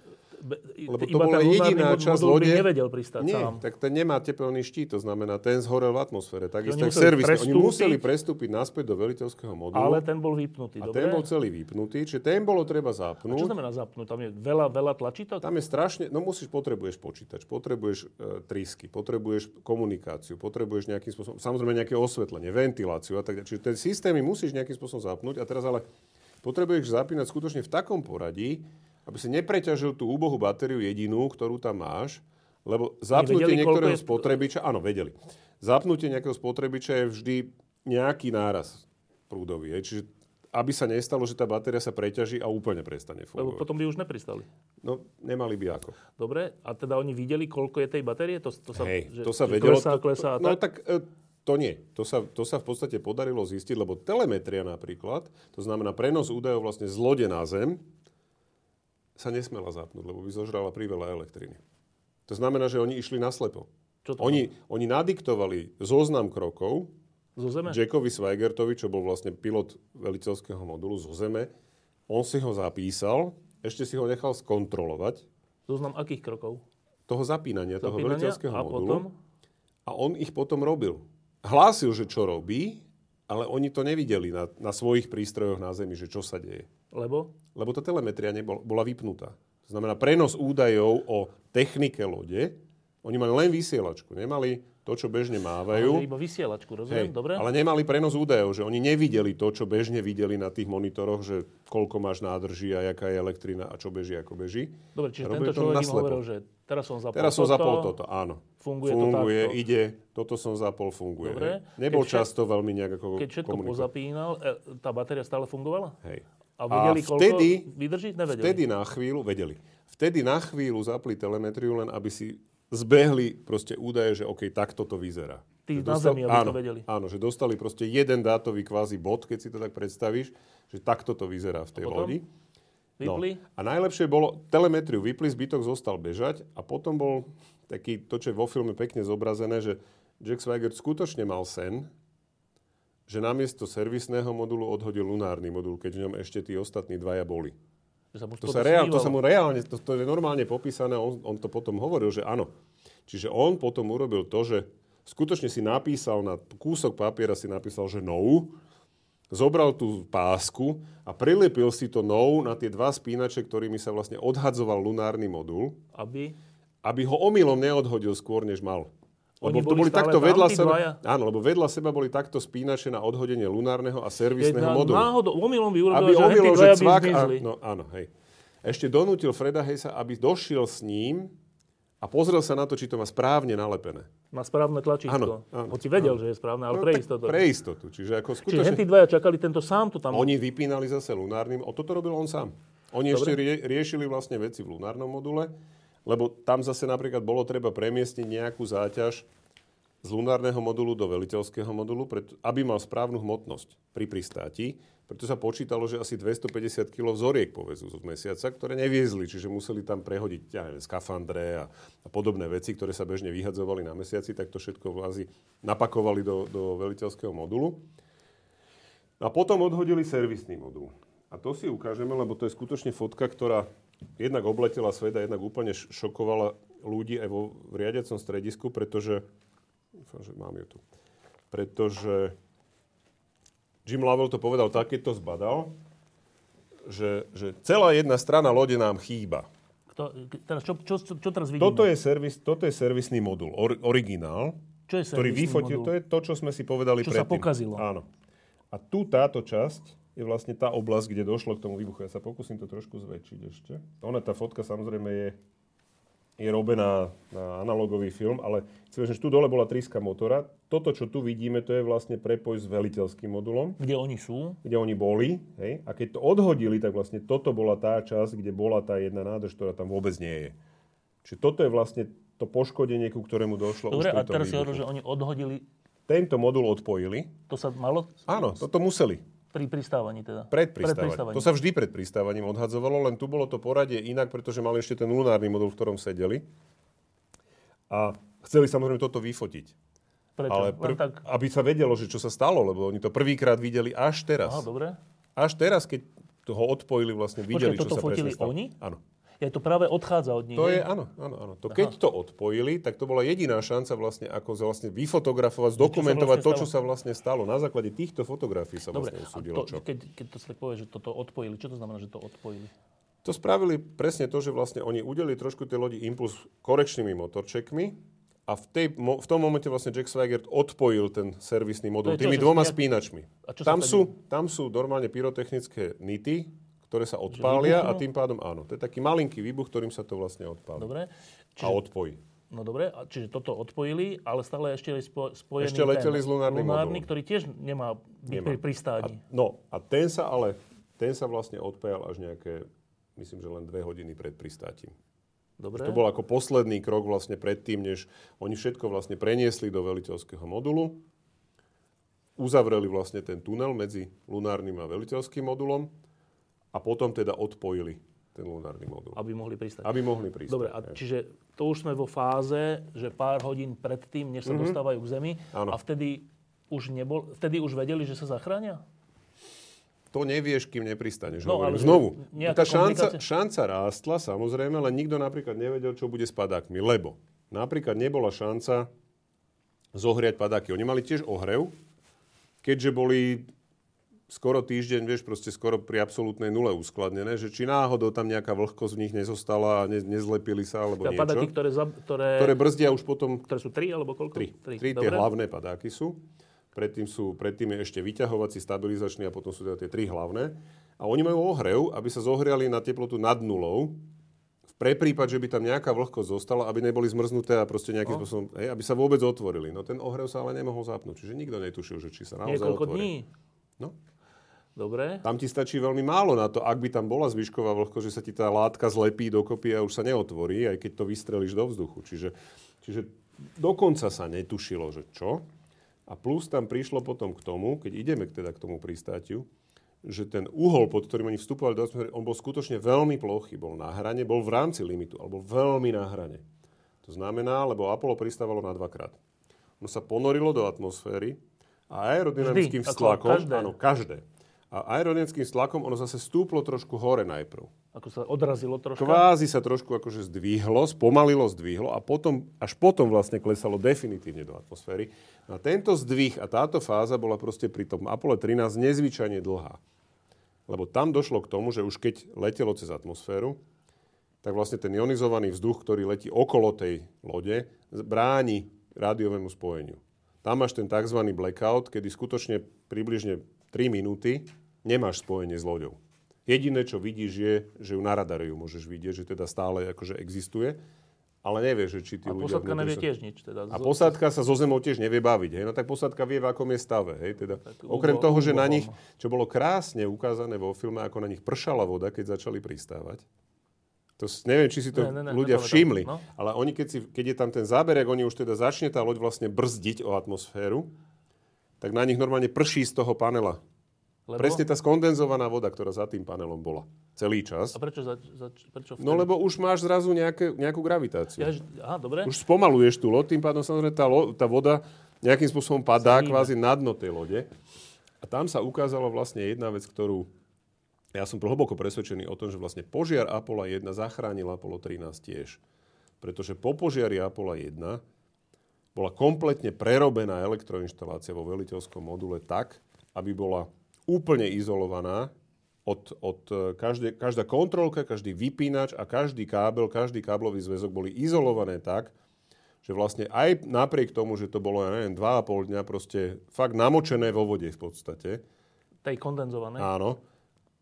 lebo to bola jediná časť lode.
nevedel pristať
Nie,
sám.
tak ten nemá tepelný štít, to znamená, ten zhorel v atmosfére. Takisto tak servis. Oni museli prestúpiť naspäť do veliteľského modulu.
Ale ten bol vypnutý,
A dobre? ten bol celý vypnutý, čiže ten bolo treba zapnúť.
A čo znamená zapnúť? Tam je veľa, veľa tlačítok?
Tam je strašne, no musíš, potrebuješ počítač, potrebuješ e, trysky, potrebuješ komunikáciu, potrebuješ nejakým spôsobom, samozrejme nejaké osvetlenie, ventiláciu a tak ďalej. Čiže ten systém musíš nejakým spôsobom zapnúť a teraz ale potrebuješ zapínať skutočne v takom poradí, aby si nepreťažil tú úbohú batériu jedinú, ktorú tam máš, lebo zapnutie vedeli, niektorého je... spotrebiča, áno, vedeli. Zapnutie nejakého spotrebiča je vždy nejaký náraz prúdový. Je. Čiže aby sa nestalo, že tá batéria sa preťaží a úplne prestane fungovať.
Lebo potom by už nepristali.
No, nemali by ako.
Dobre, a teda oni videli, koľko je tej batérie? To, to sa,
Hej,
že,
to sa vedelo.
Klesá, klesá
to, no tak e, to nie. To sa, to sa v podstate podarilo zistiť, lebo telemetria napríklad, to znamená prenos údajov vlastne z lode na zem, sa nesmela zapnúť, lebo by zožrala priveľa elektriny. To znamená, že oni išli naslepo. Čo to oni, oni nadiktovali zoznam krokov
zo zeme?
Jackovi Sweigertovi, čo bol vlastne pilot veliteľského modulu zo Zeme. On si ho zapísal, ešte si ho nechal skontrolovať.
Zoznam akých krokov?
Toho zapínania, zapínania toho veliteľského
a
modulu.
Potom?
A on ich potom robil. Hlásil, že čo robí, ale oni to nevideli na, na svojich prístrojoch na Zemi, že čo sa deje.
Lebo?
Lebo tá telemetria nebol, bola vypnutá. To znamená, prenos údajov o technike lode, oni mali len vysielačku, nemali to, čo bežne
Ale
mávajú.
iba vysielačku, rozumiem?
Hej,
Dobre?
ale nemali prenos údajov, že oni nevideli to, čo bežne videli na tých monitoroch, že koľko máš nádrží a jaká je elektrina a čo beží, ako beží.
Dobre, čiže tento
to
človek im hovoril, že teraz som zapol
Teraz som
toto,
zapol toto, áno.
Funguje to
funguje
takto.
ide, toto som zapol, funguje.
Dobre.
Hej. Nebol
Keď
často veľmi nejak ako
Keď všetko
komunikovať.
pozapínal, e, tá batéria stále fungovala?
Hej.
A vedeli,
A vtedy-
koľko vydrží? Nevedeli.
Vtedy na chvíľu, vedeli, vtedy na chvíľu zapli telemetriu len, aby si zbehli proste údaje, že OK, takto to vyzerá.
Tí
Že
na Zemi, aby
áno,
to vedeli.
Áno, že dostali proste jeden dátový kvázi bod, keď si to tak predstavíš, že takto to vyzerá v tej lodi. No.
Vypli?
A najlepšie bolo, telemetriu vypli, zbytok zostal bežať a potom bol taký, to, čo je vo filme pekne zobrazené, že Jack Swigert skutočne mal sen, že namiesto servisného modulu odhodil lunárny modul, keď v ňom ešte tí ostatní dvaja boli.
Sa
To sa, reál, to sa mu reálne, to, to je normálne popísané, on, on to potom hovoril, že áno. Čiže on potom urobil to, že skutočne si napísal na kúsok papiera, si napísal, že no, zobral tú pásku a prilepil si to no na tie dva spínače, ktorými sa vlastne odhadzoval lunárny modul,
Aby...
aby ho omylom neodhodil skôr, než mal.
Oni
Lebo to
boli
takto vedľa seba.
dvaja?
Áno, lebo vedľa seba boli takto spínače na odhodenie lunárneho a servisného
na,
modulu
náhodou, omylom by urobil,
aby
že
omylom, že cvak, a, no áno, hej. Ešte donútil Freda Hejsa, aby došiel s ním a pozrel sa na to, či to má správne nalepené.
Na správne tlačítko.
Áno, áno,
Hoci vedel, že je správne, ale
No,
pre istotu.
Pre istotu. Čiže ako
Čiže
skutočne...
tí dvaja čakali, tento sám to tam...
Oni vypínali zase lunárnym, o toto robil on sám. Oni
Dobre.
ešte rie, riešili vlastne veci v lunárnom module, lebo tam zase napríklad bolo treba premiestniť nejakú záťaž z lunárneho modulu do veliteľského modulu, aby mal správnu hmotnosť pri pristáti. Preto sa počítalo, že asi 250 kg vzoriek povezú z mesiaca, ktoré neviezli, čiže museli tam prehodiť ja neviem, skafandre a, a podobné veci, ktoré sa bežne vyhadzovali na mesiaci, tak to všetko vlázi napakovali do, do veliteľského modulu. A potom odhodili servisný modul. A to si ukážeme, lebo to je skutočne fotka, ktorá jednak obletela sveta, jednak úplne šokovala ľudí aj vo v riadiacom stredisku, pretože... Dúfam, že mám ju tu. Pretože Jim Lovell to povedal tak, keď to zbadal, že, že celá jedna strana lode nám chýba.
Kto, teraz, čo, čo, čo, čo teraz vidíme?
Toto je, servis, toto je servisný modul, or, originál,
čo je
ktorý vyfotil,
modul?
to je to, čo sme si povedali
Čo sa
predtým.
pokazilo.
Áno. A tu táto časť je vlastne tá oblasť, kde došlo k tomu výbuchu. Ja sa pokúsim to trošku zväčšiť ešte. Ona, tá fotka samozrejme je, je robená na analogový film, ale chcem, že tu dole bola tríska motora. Toto, čo tu vidíme, to je vlastne prepoj s veliteľským modulom,
Kde oni sú?
kde oni boli. Hej? A keď to odhodili, tak vlastne toto bola tá časť, kde bola tá jedna nádrž, ktorá tam vôbec nie je. Čiže toto je vlastne to poškodenie, ku ktorému došlo
Dobre,
už
a
pri tom
teraz si hovoril, že oni odhodili,
Tento modul odpojili.
to sa malo
Áno, toto museli.
Pri pristávaní teda.
Pred
Pred
pristávaním. To sa vždy pred pristávaním odhadzovalo, len tu bolo to poradie inak, pretože mali ešte ten lunárny modul, v ktorom sedeli. A chceli samozrejme toto vyfotiť.
Prečo?
Ale prv,
tak...
aby sa vedelo, že čo sa stalo, lebo oni to prvýkrát videli až teraz.
Aha, dobre.
Až teraz, keď toho odpojili, vlastne videli,
toto
čo sa presne stalo.
oni?
Áno.
Je to práve odchádza od nich.
To je, áno, áno, áno. To, keď to odpojili, tak to bola jediná šanca vlastne, ako vlastne vyfotografovať, zdokumentovať
vlastne
to, čo sa vlastne stalo. Na základe týchto fotografií sa
Dobre,
vlastne usúdilo,
to,
čo.
keď, keď to tak povie, že toto odpojili, čo to znamená, že to odpojili?
To spravili presne to, že vlastne oni udelili trošku tej lodi impuls korekčnými motorčekmi a v, tej, mo- v tom momente vlastne Jack Swigert odpojil ten servisný modul
čo,
tými dvoma spínačmi. Tam sú, tam sú normálne pyrotechnické nity, ktoré sa odpália a tým pádom áno. To je taký malinký výbuch, ktorým sa to vlastne odpáli.
Dobre?
A
Čiže,
odpojí.
no dobre, a čiže toto odpojili, ale stále ešte je spo, spojený
Ešte leteli
ten
s lunárnym
lunárny,
modulom.
ktorý tiež nemá byť
Nemá.
pri pristáni.
A, no a ten sa ale, ten sa vlastne odpájal až nejaké, myslím, že len dve hodiny pred pristátím.
Dobre?
To bol ako posledný krok vlastne predtým, než oni všetko vlastne preniesli do veliteľského modulu, uzavreli vlastne ten tunel medzi lunárnym a veliteľským modulom a potom teda odpojili ten lunárny modul.
Aby mohli pristať.
Aby mohli prísť.
Dobre, a čiže to už sme vo fáze, že pár hodín predtým, než sa dostávajú k Zemi.
Áno.
a vtedy už, nebol, vtedy už vedeli, že sa zachránia?
To nevieš, kým nepristaneš.
No, ale
Znovu. Tá šanca, šanca rástla, samozrejme, len nikto napríklad nevedel, čo bude s padákmi. Lebo napríklad nebola šanca zohriať padáky. Oni mali tiež ohrev, keďže boli skoro týždeň, vieš, proste skoro pri absolútnej nule uskladnené, že či náhodou tam nejaká vlhkosť v nich nezostala a ne, nezlepili sa alebo
Teda
niečo.
padáky, ktoré, za, ktoré,
Ktoré brzdia už potom
ktoré sú tri alebo koľko?
tri.
Tri,
Tri tie hlavné padáky sú. Predtým, sú. predtým je ešte vyťahovací, stabilizačný a potom sú teda tie tri hlavné. A oni majú ohrev, aby sa zohriali na teplotu nad nulou. Pre prípad, že by tam nejaká vlhkosť zostala, aby neboli zmrznuté a proste nejakým
No.
spôsobom, hej, aby sa vôbec otvorili. No ten ohrev sa ale nemohol zapnúť. Čiže nikto netušil, že či sa naozaj
Niekoľko
otvorí.
dní.
No.
Dobre.
Tam ti stačí veľmi málo na to, ak by tam bola zvyšková vlhkosť, že sa ti tá látka zlepí dokopy a už sa neotvorí, aj keď to vystrelíš do vzduchu. Čiže, čiže dokonca sa netušilo, že čo. A plus tam prišlo potom k tomu, keď ideme teda k tomu pristátiu, že ten uhol, pod ktorým oni vstupovali do atmosféry, on bol skutočne veľmi plochý. Bol na hrane, bol v rámci limitu, ale bol veľmi na hrane. To znamená, lebo Apollo pristávalo na dvakrát. Ono sa ponorilo do atmosféry a aerodynamickým
Vždy, ako
vztlakom,
každé.
áno, každé. A aerodynamickým stlakom ono zase stúplo trošku hore najprv.
Ako sa odrazilo troška.
Kvázi sa trošku akože zdvihlo, spomalilo, zdvihlo a potom, až potom vlastne klesalo definitívne do atmosféry. A tento zdvih a táto fáza bola proste pri tom Apollo 13 nezvyčajne dlhá. Lebo tam došlo k tomu, že už keď letelo cez atmosféru, tak vlastne ten ionizovaný vzduch, ktorý letí okolo tej lode, bráni rádiovému spojeniu. Tam máš ten tzv. blackout, kedy skutočne približne 3 minúty nemáš spojenie s loďou. Jediné, čo vidíš, je, že ju na radare ju môžeš vidieť, že teda stále akože existuje, ale nevieš, že či tí
A
ľudia...
posádka nevie
sa-
tiež nič. Teda.
a posádka sa zo zemou tiež nevie baviť. Hej? No tak posádka vie, v akom je stave. Hej? Teda,
Tak
okrem toho, že na nich, čo bolo krásne ukázané vo filme, ako na nich pršala voda, keď začali pristávať. To neviem, či si to
Ne, ne, ne,
ľudia všimli,
No.
ale oni, keď, si, keď je tam ten záber, ak oni už teda začne tá loď vlastne brzdiť o atmosféru, tak na nich normálne prší z toho panela.
Lebo?
Presne tá skondenzovaná voda, ktorá za tým panelom bola. Celý čas.
A prečo, za, za, prečo vtedy?
No lebo už máš zrazu nejaké, nejakú gravitáciu.
Ja, aha, dobre.
Už spomaluješ tú loď, tým pádom samozrejme tá, lo, tá voda nejakým spôsobom padá
Zníma.
kvázi na dno tej lode. A tam sa ukázala vlastne jedna vec, ktorú ja som hlboko presvedčený o tom, že vlastne požiar Apollo 1 zachránil Apollo 13 tiež. Pretože po požiari Apollo 1 bola kompletne prerobená elektroinštalácia vo veliteľskom module tak, aby bola úplne izolovaná od, od e, každé, každá kontrolka, každý vypínač a každý kábel, každý káblový zväzok boli izolované tak, že vlastne aj napriek tomu, že to bolo, ja neviem, 2,5 dňa proste fakt namočené vo vode v podstate,
Tej kondenzovanej.
áno,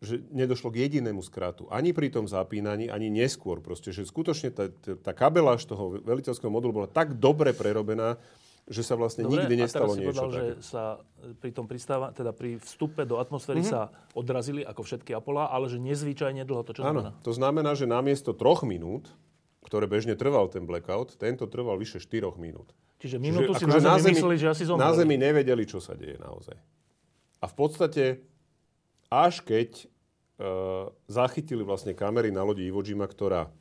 že nedošlo k jedinému skratu. Ani pri tom zapínaní, ani neskôr. Proste, že skutočne tá, tá, tá kabeláž toho veliteľského modulu bola tak dobre prerobená, že sa vlastne
Dobre,
nikdy
a
nestalo
teraz si
niečo
povedal,
také.
že sa pri tom pristáva, teda pri vstupe do atmosféry mm-hmm. sa odrazili ako všetky Apolá, ale že nezvyčajne dlho. To čo
Áno,
znamená?
to znamená, že namiesto troch minút, ktoré bežne trval ten blackout, tento trval vyše 4 minút.
Čiže minútu si
akože
na zemi, mysleli, že asi zomreli.
Na zemi nevedeli, čo sa deje naozaj. A v podstate, až keď uh, zachytili vlastne kamery na lodi Iwo Jima, ktorá,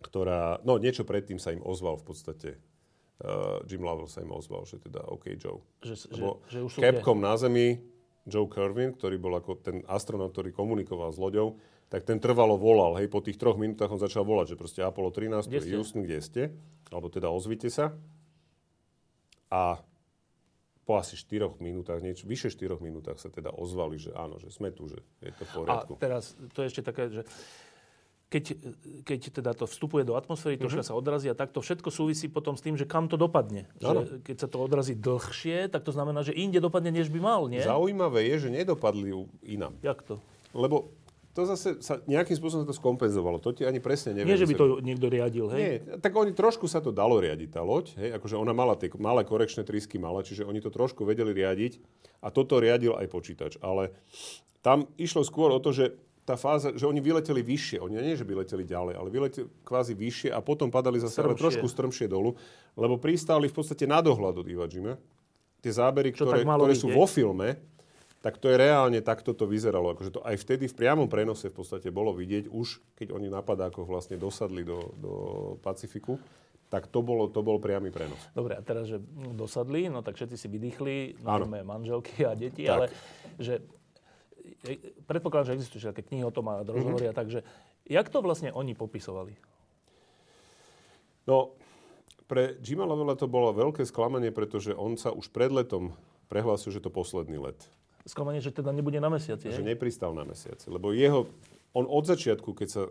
ktorá, no niečo predtým sa im ozval v podstate. Uh, Jim Lovell sa im ozval, že teda OK Joe.
Že, že,
Lebo
že už sú
Capcom na Zemi, Joe Kervin, ktorý bol ako ten astronaut, ktorý komunikoval s loďou, tak ten trvalo volal. Hej, po tých troch minútach on začal volať, že proste Apollo 13,
Kde ste?
Houston, kde ste? Alebo teda ozvite sa. A po asi 4 minútach, niečo, vyše 4 minútach sa teda ozvali, že áno, že sme tu, že je to v
A
poriadku.
teraz, to je ešte také, že keď, keď teda to vstupuje do atmosféry, troška
Mhm.
sa odrazí a tak to všetko súvisí potom s tým, že kam to dopadne. Že keď sa to odrazí dlhšie, tak to znamená, že inde dopadne, než by mal, nie?
Zaujímavé je, že nedopadli inam.
Jak to?
Lebo to zase sa nejakým spôsobom sa to skompenzovalo. To ti ani presne neviem.
Nie, že by to niekto riadil, hej?
Nie, tak oni trošku sa to dalo riadiť, tá loď. Hej, akože ona mala tie malé korekčné trysky, mala, čiže oni to trošku vedeli riadiť a toto riadil aj počítač. Ale tam išlo skôr o to, že tá fáza, že oni vyleteli vyššie. Oni nie, že by leteli ďalej, ale vyleteli kvázi vyššie a potom padali zase ale
Strmšie.
trošku strmšie dolu, lebo pristáli v podstate na dohľad od Iwo Jima. Tie zábery,
Čo
ktoré, ktoré sú vo filme, tak to je reálne, takto to vyzeralo. Akože to aj vtedy v priamom prenose v podstate bolo vidieť, už keď oni na padákoch vlastne dosadli do, do Pacifiku, tak to, bolo, to bol priamy prenos.
Dobre, a teraz, že dosadli, no tak všetci si vydýchli, najmä manželky a deti,
Tak.
ale že predpokladám, že existujú také knihy o tom a
Mhm.
takže jak to vlastne oni popisovali?
No, pre Jima Lovella to bolo veľké sklamanie, pretože on sa už pred letom prehlásil, že to posledný let.
sklamanie, že teda nebude na mesiaci.
Že
hej?
nepristal na mesiaci. Lebo jeho, on od začiatku, keď sa,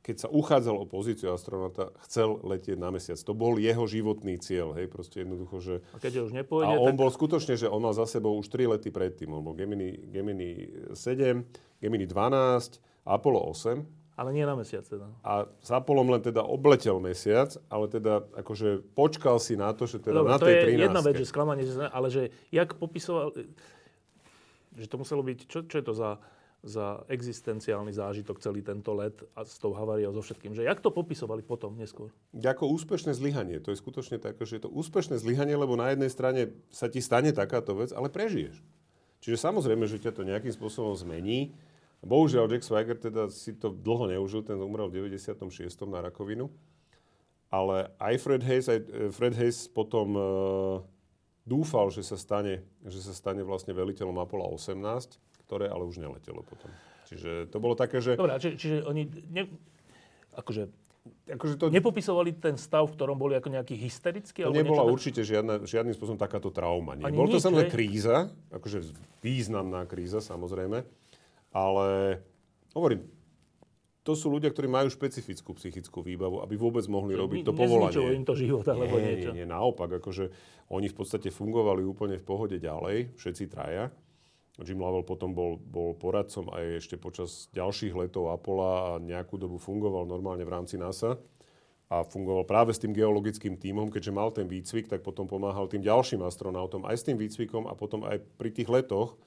keď sa uchádzal o pozíciu astronauta, chcel letieť na mesiac. To bol jeho životný cieľ. Hej, proste jednoducho, že...
A keď už nepôjde,
A on
tak...
bol skutočne, že on mal za sebou už 3 lety predtým. On bol Gemini, Gemini 7, Gemini 12, Apollo 8.
Ale nie na mesiac teda.
A s Apollom len teda obletel mesiac, ale teda akože počkal si na to, že teda
Dobre,
na
to
tej
je
13.
jedna vec, že sklamanie, že, ale že jak popisoval, že to muselo byť, čo, čo je to za, za existenciálny zážitok celý tento let a s tou haváriou, so všetkým, že jak to popisovali potom neskôr?
Ako úspešné zlyhanie. To je skutočne tak, že je to úspešné zlyhanie, lebo na jednej strane sa ti stane takáto vec, ale prežiješ. Čiže samozrejme, že ťa to nejakým spôsobom zmení. Bohužiaľ, Jack Swagger teda si to dlho neužil, ten umrel v 96. na rakovinu. Ale aj Fred Hayes, aj eh, Fred Hayes potom uh, dúfal, že sa, stane, že sa stane vlastne veliteľom Apollo 18, ktoré ale už neletelo potom. Čiže to bolo také, že...
Dobre, či, čiže oni ne, akože,
Akože to,
nepopisovali ten stav, v ktorom boli ako nejaký hysterický?
to nebola
niečo,
určite žiadna, žiadnym spôsobom takáto trauma. Nie.
Ani
Bol to samozrejme kríza, akože významná kríza samozrejme, ale hovorím, to sú ľudia, ktorí majú špecifickú psychickú výbavu, aby vôbec mohli
Že
robiť
ne-
to povolanie.
im to život alebo
nie,
niečo.
Nie, nie, naopak, akože oni v podstate fungovali úplne v pohode ďalej, všetci traja. Jim Lovell potom bol, bol poradcom aj ešte počas ďalších letov Apollo a nejakú dobu fungoval normálne v rámci NASA a fungoval práve s tým geologickým tímom, keďže mal ten výcvik, tak potom pomáhal tým ďalším astronautom aj s tým výcvikom a potom aj pri tých letoch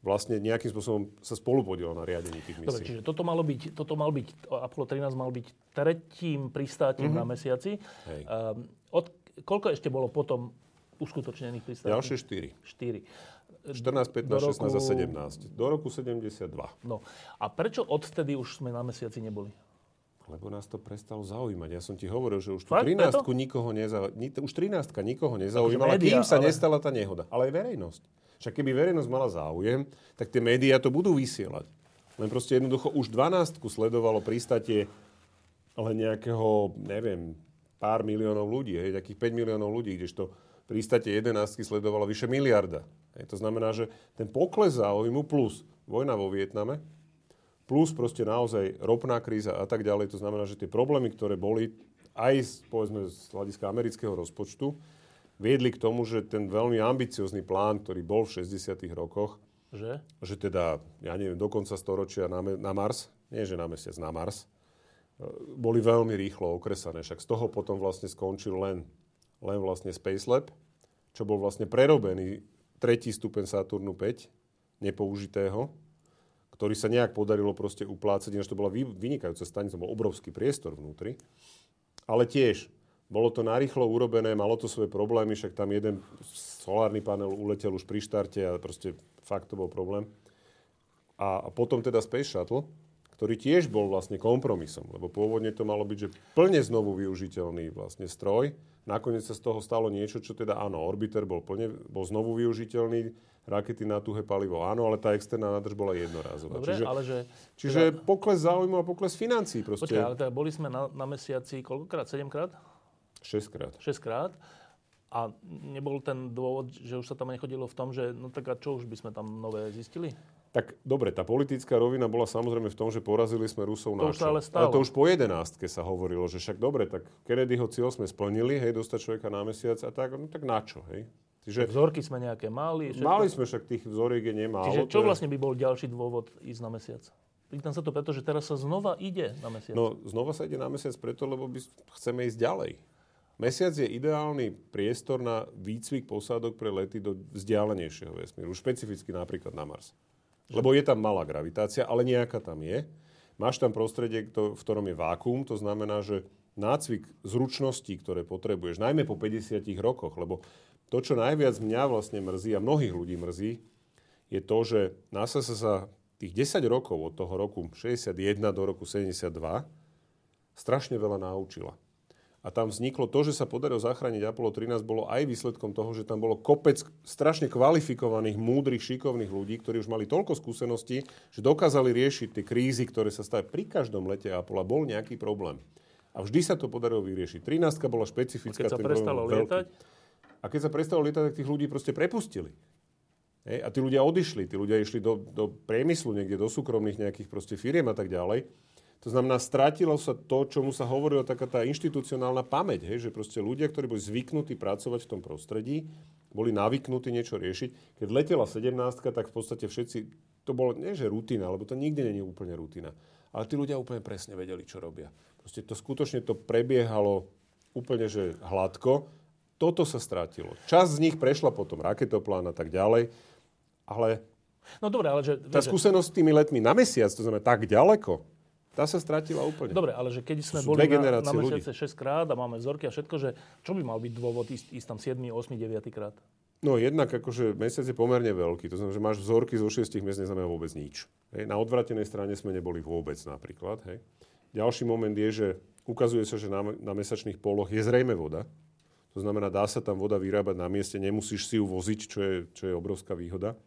vlastne nejakým spôsobom sa spolupodielal na riadení tých
Dobre,
misií.
čiže toto malo byť, toto mal byť, Apollo 13 mal byť tretím pristátím mm-hmm. na mesiaci.
Hej.
Um, od, koľko ešte bolo potom uskutočnených pristátí?
Ďalšie štyri.
4.
14, 15,
Do
16 a
roku-
17. Do roku 72.
No. A prečo odvtedy už sme na mesiaci neboli?
Lebo nás to prestalo zaujímať. Ja som ti hovoril, že už
Fakt?
13
Preto?
nikoho nezaujímala. Už 13 nikoho nezaujímala,
médiá,
kým sa
ale-
nestala tá nehoda. Ale aj verejnosť. Však keby verejnosť mala záujem, tak tie médiá to budú vysielať. Len proste jednoducho už 12 sledovalo prístatie len nejakého, neviem, pár miliónov ľudí, hej, takých 5 miliónov ľudí, kdežto prístatie 11 sledovalo vyše miliarda. Hej, to znamená, že ten pokles záujmu plus vojna vo Vietname, plus proste naozaj ropná kríza a tak ďalej. To znamená, že tie problémy, ktoré boli aj z, povedzme, z hľadiska amerického rozpočtu, viedli k tomu, že ten veľmi ambiciózny plán, ktorý bol v 60. rokoch,
Že?
že teda, ja neviem, do konca storočia na, na Mars, nie že na mesiac, na Mars, e, boli veľmi rýchlo okresané. Však z toho potom vlastne skončil len, len vlastne Space Lab, čo bol vlastne prerobený tretí stupeň Saturnu 5, nepoužitého, ktorý sa nejak podarilo proste uplácať, ináč to bola vy- vynikajúca stanica, bol obrovský priestor vnútri. Ale tiež, bolo to narýchlo urobené, malo to svoje problémy, však tam jeden solárny panel uletel už pri štarte a proste fakt to bol problém. A potom teda Space Shuttle, ktorý tiež bol vlastne kompromisom, lebo pôvodne to malo byť, že plne znovu využiteľný vlastne stroj. Nakoniec sa z toho stalo niečo, čo teda áno, orbiter bol, plne, bol znovu využiteľný, rakety na tuhé palivo áno, ale tá externá nádrž bola jednorázová.
Dobre,
čiže,
ale že...
čiže pokles záujmu a pokles financií proste.
Počkaj, ale teda boli sme na, na mesiaci koľkokrát? 7 krát?
6 krát.
6 krát? A nebol ten dôvod, že už sa tam nechodilo v tom, že no tak a čo už by sme tam nové zistili?
Tak dobre, tá politická rovina bola samozrejme v tom, že porazili sme Rusov na čo?
ale stalo.
to už po 11 sa hovorilo, že však dobre, tak Kennedyho cieľ sme splnili, hej, dostať človeka na mesiac a tak, no tak na čo, hej? Čiže
Vzorky sme nejaké mali. Všetko.
mali sme však tých vzoriek je nemálo.
Čiže čo vlastne by bol ďalší dôvod ísť na mesiac? Pýtam sa to preto, že teraz sa znova ide na mesiac.
No, znova sa ide na mesiac preto, lebo by, chceme ísť ďalej. Mesiac je ideálny priestor na výcvik posádok pre lety do vzdialenejšieho vesmíru. Špecificky napríklad na Mars. Lebo je tam malá gravitácia, ale nejaká tam je. Máš tam prostredie, v ktorom je vákuum, to znamená, že nácvik zručností, ktoré potrebuješ, najmä po 50 rokoch, lebo to, čo najviac mňa vlastne mrzí a mnohých ľudí mrzí, je to, že NASA sa za tých 10 rokov od toho roku 61 do roku 72 strašne veľa naučila. A tam vzniklo to, že sa podarilo zachrániť Apollo 13, bolo aj výsledkom toho, že tam bolo kopec strašne kvalifikovaných, múdrych, šikovných ľudí, ktorí už mali toľko skúseností, že dokázali riešiť tie krízy, ktoré sa stali. Pri každom lete Apollo bol nejaký problém. A vždy sa to podarilo vyriešiť. 13 bola špecifická.
Keď sa prestalo lietať,
A keď sa prestalo lietať, tak tých ľudí proste prepustili. Hej? A tí ľudia odišli, tí ľudia išli do, do priemyslu, niekde do súkromných nejakých proste firiem a tak ďalej. To znamená, strátilo sa to, čomu sa hovorilo taká tá inštitucionálna pamäť, hej? že proste ľudia, ktorí boli zvyknutí pracovať v tom prostredí, boli navyknutí niečo riešiť. Keď letela 17, tak v podstate všetci, to bolo nie že rutina, lebo to nikdy nie je úplne rutina. Ale tí ľudia úplne presne vedeli, čo robia. Proste to skutočne to prebiehalo úplne že hladko. Toto sa strátilo. Časť z nich prešla potom raketoplán a tak ďalej, ale
No dobre, ale že...
Tá skúsenosť s tými letmi na mesiac, to znamená tak ďaleko, tá sa stratila úplne.
Dobre, ale že keď sme boli na, na mesiace 6 krát a máme vzorky a všetko, že čo by mal byť dôvod ísť, ísť tam 7, 8, 9 krát?
No jednak akože mesiac je pomerne veľký, to znamená, že máš vzorky zo 6 miest, neznamená vôbec nič. Hej. Na odvratenej strane sme neboli vôbec napríklad. Hej. Ďalší moment je, že ukazuje sa, že na, na mesačných poloch je zrejme voda. To znamená, dá sa tam voda vyrábať na mieste, nemusíš si ju voziť, čo je, čo je obrovská výhoda.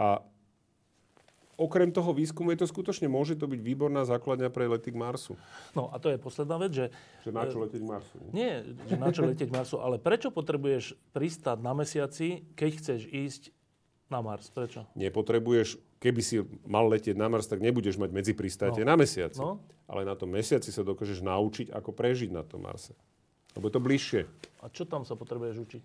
A okrem toho výskumu je to skutočne, môže to byť výborná základňa pre lety k Marsu.
No a to je posledná vec, že...
Že na čo letieť k Marsu?
Nie, nie že na čo letieť k Marsu, ale prečo potrebuješ pristáť na mesiaci, keď chceš ísť na Mars? Prečo?
Nepotrebuješ, keby si mal letieť na Mars, tak nebudeš mať medzi pristátie no. na mesiaci. No. Ale na tom mesiaci sa dokážeš naučiť, ako prežiť na tom Marse. Lebo je to bližšie.
A čo tam sa potrebuješ učiť?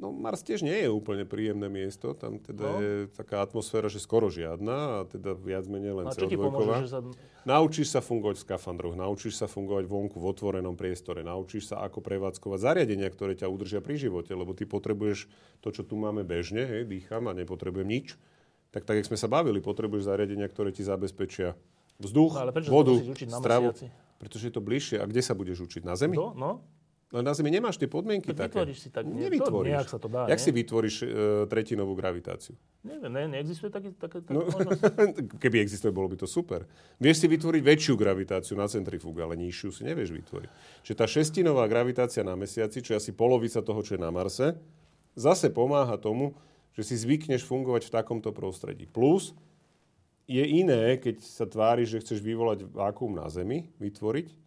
No Mars tiež nie je úplne príjemné miesto. Tam teda no. je taká atmosféra, že skoro žiadna a teda viac menej len co co sa... Naučíš sa fungovať v skafandroch, naučíš sa fungovať vonku v otvorenom priestore, naučíš sa ako prevádzkovať zariadenia, ktoré ťa udržia pri živote, lebo ty potrebuješ to, čo tu máme bežne, hej, dýcham a nepotrebujem nič. Tak tak, jak sme sa bavili, potrebuješ zariadenia, ktoré ti zabezpečia vzduch, no, ale vodu, stravu. Pretože je to bližšie. A kde sa budeš učiť? Na Zemi?
No, no.
No na Zemi nemáš tie podmienky
tak
také.
Si tak.
Nevytvoríš.
To, sa to dá,
Jak
nie?
si vytvoríš uh, tretinovú gravitáciu?
Neviem, ne, neexistuje taký, také, také
no, Keby existuje, bolo by to super. Vieš si vytvoriť väčšiu gravitáciu na centrifúge, ale nižšiu si nevieš vytvoriť. Čiže tá šestinová gravitácia na mesiaci, čo je asi polovica toho, čo je na Marse, zase pomáha tomu, že si zvykneš fungovať v takomto prostredí. Plus je iné, keď sa tváriš, že chceš vyvolať vákuum na Zemi, vytvoriť,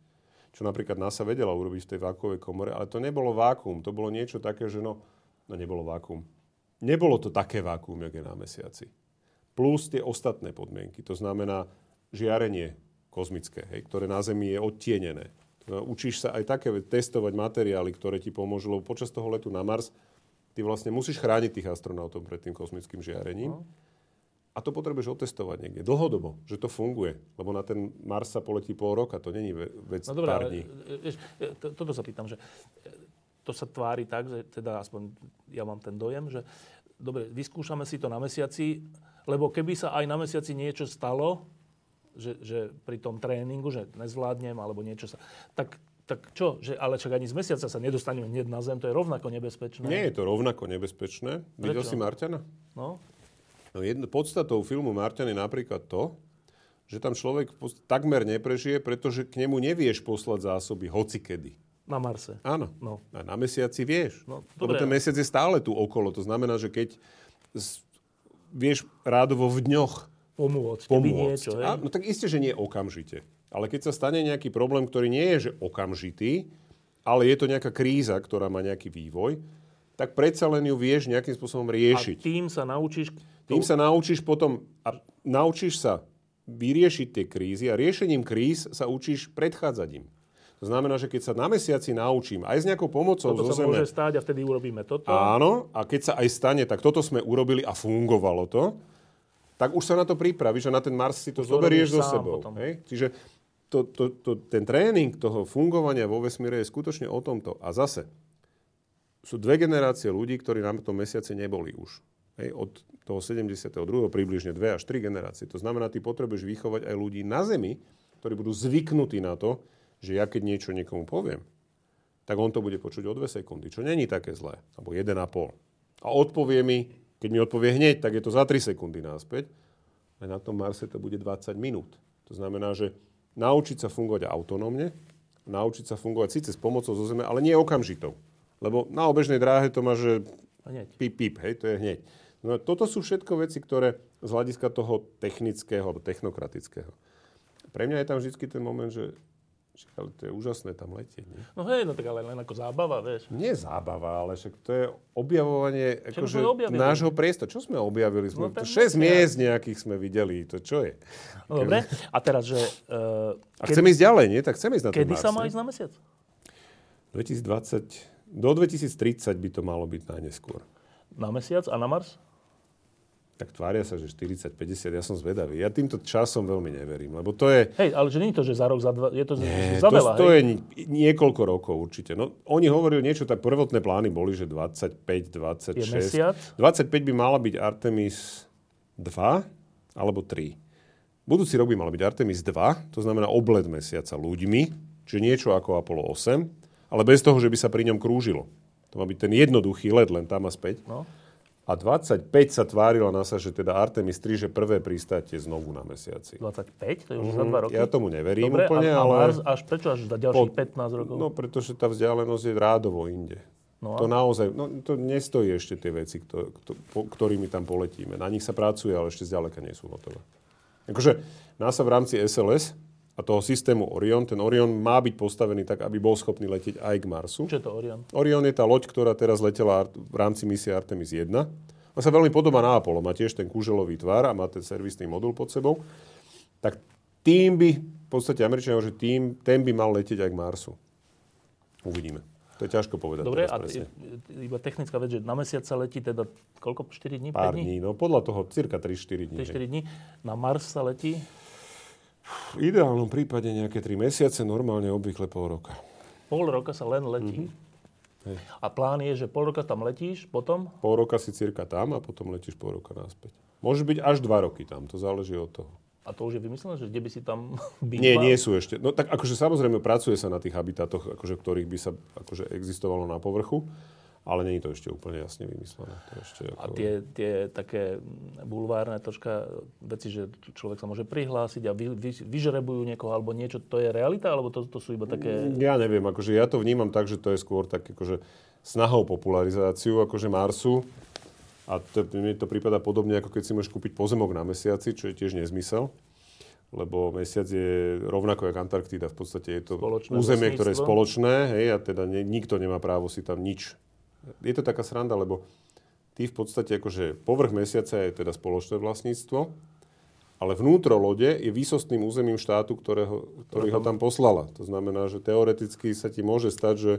čo napríklad NASA vedela urobiť v tej vákuovej komore, ale to nebolo vákuum, to bolo niečo také, že no, no nebolo vákuum. Nebolo to také vákuum, jak je na mesiaci. Plus tie ostatné podmienky, to znamená žiarenie kozmické, hej, ktoré na Zemi je odtienené. Učíš sa aj také testovať materiály, ktoré ti pomôžu, lebo počas toho letu na Mars ty vlastne musíš chrániť tých astronautov pred tým kozmickým žiarením. No. A to potrebuješ otestovať niekde, dlhodobo, že to funguje. Lebo na ten Mars sa poletí pol roka, to není vec no, dobré, pár dní. Ale,
e, to, toto sa pýtam, že e, to sa tvári tak, že teda aspoň ja mám ten dojem, že dobre, vyskúšame si to na mesiaci, lebo keby sa aj na mesiaci niečo stalo, že, že pri tom tréningu, že nezvládnem alebo niečo sa... Tak, tak čo? Že, ale čak ani z mesiaca sa nedostaneme hneď na Zem, to je rovnako nebezpečné.
Nie je to rovnako nebezpečné. Videl si Marťana?
No.
No jedno, podstatou filmu Marťan je napríklad to, že tam človek takmer neprežije, pretože k nemu nevieš poslať zásoby hocikedy.
Na Marse.
Áno.
No.
A na mesiaci vieš. No, Lebo ten mesiac je stále tu okolo. To znamená, že keď z, vieš rádovo v dňoch
pomôcť,
pomôcť.
niečo.
A, no tak isté, že nie okamžite. Ale keď sa stane nejaký problém, ktorý nie je že okamžitý, ale je to nejaká kríza, ktorá má nejaký vývoj, tak predsa len ju vieš nejakým spôsobom riešiť.
A tým sa naučíš
tým sa naučíš potom, a naučíš sa vyriešiť tie krízy a riešením kríz sa učíš predchádzať im. To znamená, že keď sa na mesiaci naučím aj s nejakou pomocou
toto
zo sa
Zeme... môže stáť a vtedy urobíme toto.
Áno, a keď sa aj stane, tak toto sme urobili a fungovalo to, tak už sa na to pripravíš a na ten Mars si to, to zoberieš so sebou. Hej? Čiže to, to, to, ten tréning toho fungovania vo vesmíre je skutočne o tomto. A zase, sú dve generácie ľudí, ktorí na tom mesiaci neboli už. Hej, od toho 72. približne 2 až 3 generácie. To znamená, ty potrebuješ vychovať aj ľudí na Zemi, ktorí budú zvyknutí na to, že ja keď niečo niekomu poviem, tak on to bude počuť o 2 sekundy, čo není také zlé, alebo 1,5. A odpovie mi, keď mi odpovie hneď, tak je to za 3 sekundy náspäť. A na tom Marse to bude 20 minút. To znamená, že naučiť sa fungovať autonómne, naučiť sa fungovať síce s pomocou zo Zeme, ale nie okamžitou. Lebo na obežnej dráhe to má, že
hneď.
pip, pip, hej, to je hneď. No toto sú všetko veci, ktoré z hľadiska toho technického alebo technokratického. Pre mňa je tam vždy ten moment, že Ale to je úžasné tam letieť, nie?
No hej, no tak ale len ako zábava, vieš.
Nie zábava, ale však to je objavovanie akože, nášho priestoru. Čo sme objavili? Sme,
No
to
ten
6
mesiac.
miest nejakých sme videli. To čo je?
No, dobre, a teraz, že... Uh,
A chceme ísť ďalej, nie? Tak chceme ísť na ten
kedy
Mars,
sa má ísť na mesiac?
2020, do 2030 by to malo byť najneskôr.
Na mesiac a na Mars?
Tak tvária sa, že 40-50, ja som zvedavý. Ja týmto časom veľmi neverím, lebo to je...
Hej, ale že nie je to, že za rok, za dva, je to že
Nie,
za
to,
veľa,
to
hej?
je ni- niekoľko rokov určite. No, oni hovorili niečo, tak prvotné plány boli, že 25, 26.
Je mesiac?
25 by mala byť Artemis 2 alebo 3. Budúci rok by mala byť Artemis 2, to znamená obled mesiaca ľuďmi, čiže niečo ako Apollo 8, ale bez toho, že by sa pri ňom krúžilo. To má byť ten jednoduchý let, len tam a späť.
No.
A 25 sa tvárila NASA, že teda Artemis 3, že prvé pristátie znovu na mesiaci.
25? To je už za dva roky?
Mhm, Ja tomu neverím
Dobre,
úplne,
a
ale...
Mars až prečo až za ďalších
Po-
15 rokov?
No, pretože tá vzdialenosť je rádovo inde.
No a?
To naozaj, no, to nestojí ešte tie veci, kto, kto, po, ktorými tam poletíme. Na nich sa pracuje, ale ešte zďaleka nie sú hotové. Akože NASA v rámci SLS a toho systému Orion, ten Orion má byť postavený tak, aby bol schopný letieť aj k Marsu.
Čo je to Orion?
Orion je tá loď, ktorá teraz letela v rámci misie Artemis 1. Ona sa veľmi podobá na Apollo. Má tiež ten kúželový tvar a má ten servisný modul pod sebou. Tak tým by, v podstate Američania, že tým, ten by mal letieť aj k Marsu. Uvidíme. To je ťažko povedať
Dobre, a i- iba technická vec, že na mesiac sa letí teda koľko? 4 dní? 5
Pár
dní?
dní. No podľa toho cirka 3-4 dní.
3-4 dní. Na Mars sa letí?
V ideálnom prípade nejaké 3 mesiace, normálne obvykle pol roka.
Pol roka sa len letí.
Hej.
A plán je, že pol roka tam letíš, potom?
Pol roka si cirka tam a potom letíš pol roka naspäť. Môže byť až 2 roky tam, to záleží od toho.
A to už je vymyslené, že kde by si tam býval?
Nie, nie sú ešte. No tak akože samozrejme pracuje sa na tých habitátoch, akože, ktorých by sa akože existovalo na povrchu, ale je to ešte úplne jasne vymyslené. To ešte
A
ako...
tie, tie také bulvárne troška veci, že človek sa môže prihlásiť a vy, vy, vyžrebujú niekoho alebo niečo, to je realita? Alebo to, to sú iba také...
Ja neviem, akože ja to vnímam tak, že to je skôr tak akože snahou popularizáciu akože Marsu. A to, mne to prípada podobne, ako keď si môžeš kúpiť pozemok na mesiaci, čo je tiež nezmysel. Lebo mesiac je rovnako ako Antarktída. V podstate je to
Spoločné
územie, ktoré je spoločné, hej, a teda ne, nikto nemá právo si tam nič. Je to taká sranda, lebo ty v podstate akože povrch mesiaca je teda spoločné vlastníctvo, ale vnútro lode je výsostným územím štátu, ktorého, ktorý ho tam poslala. To znamená, že teoreticky sa ti môže stať, že,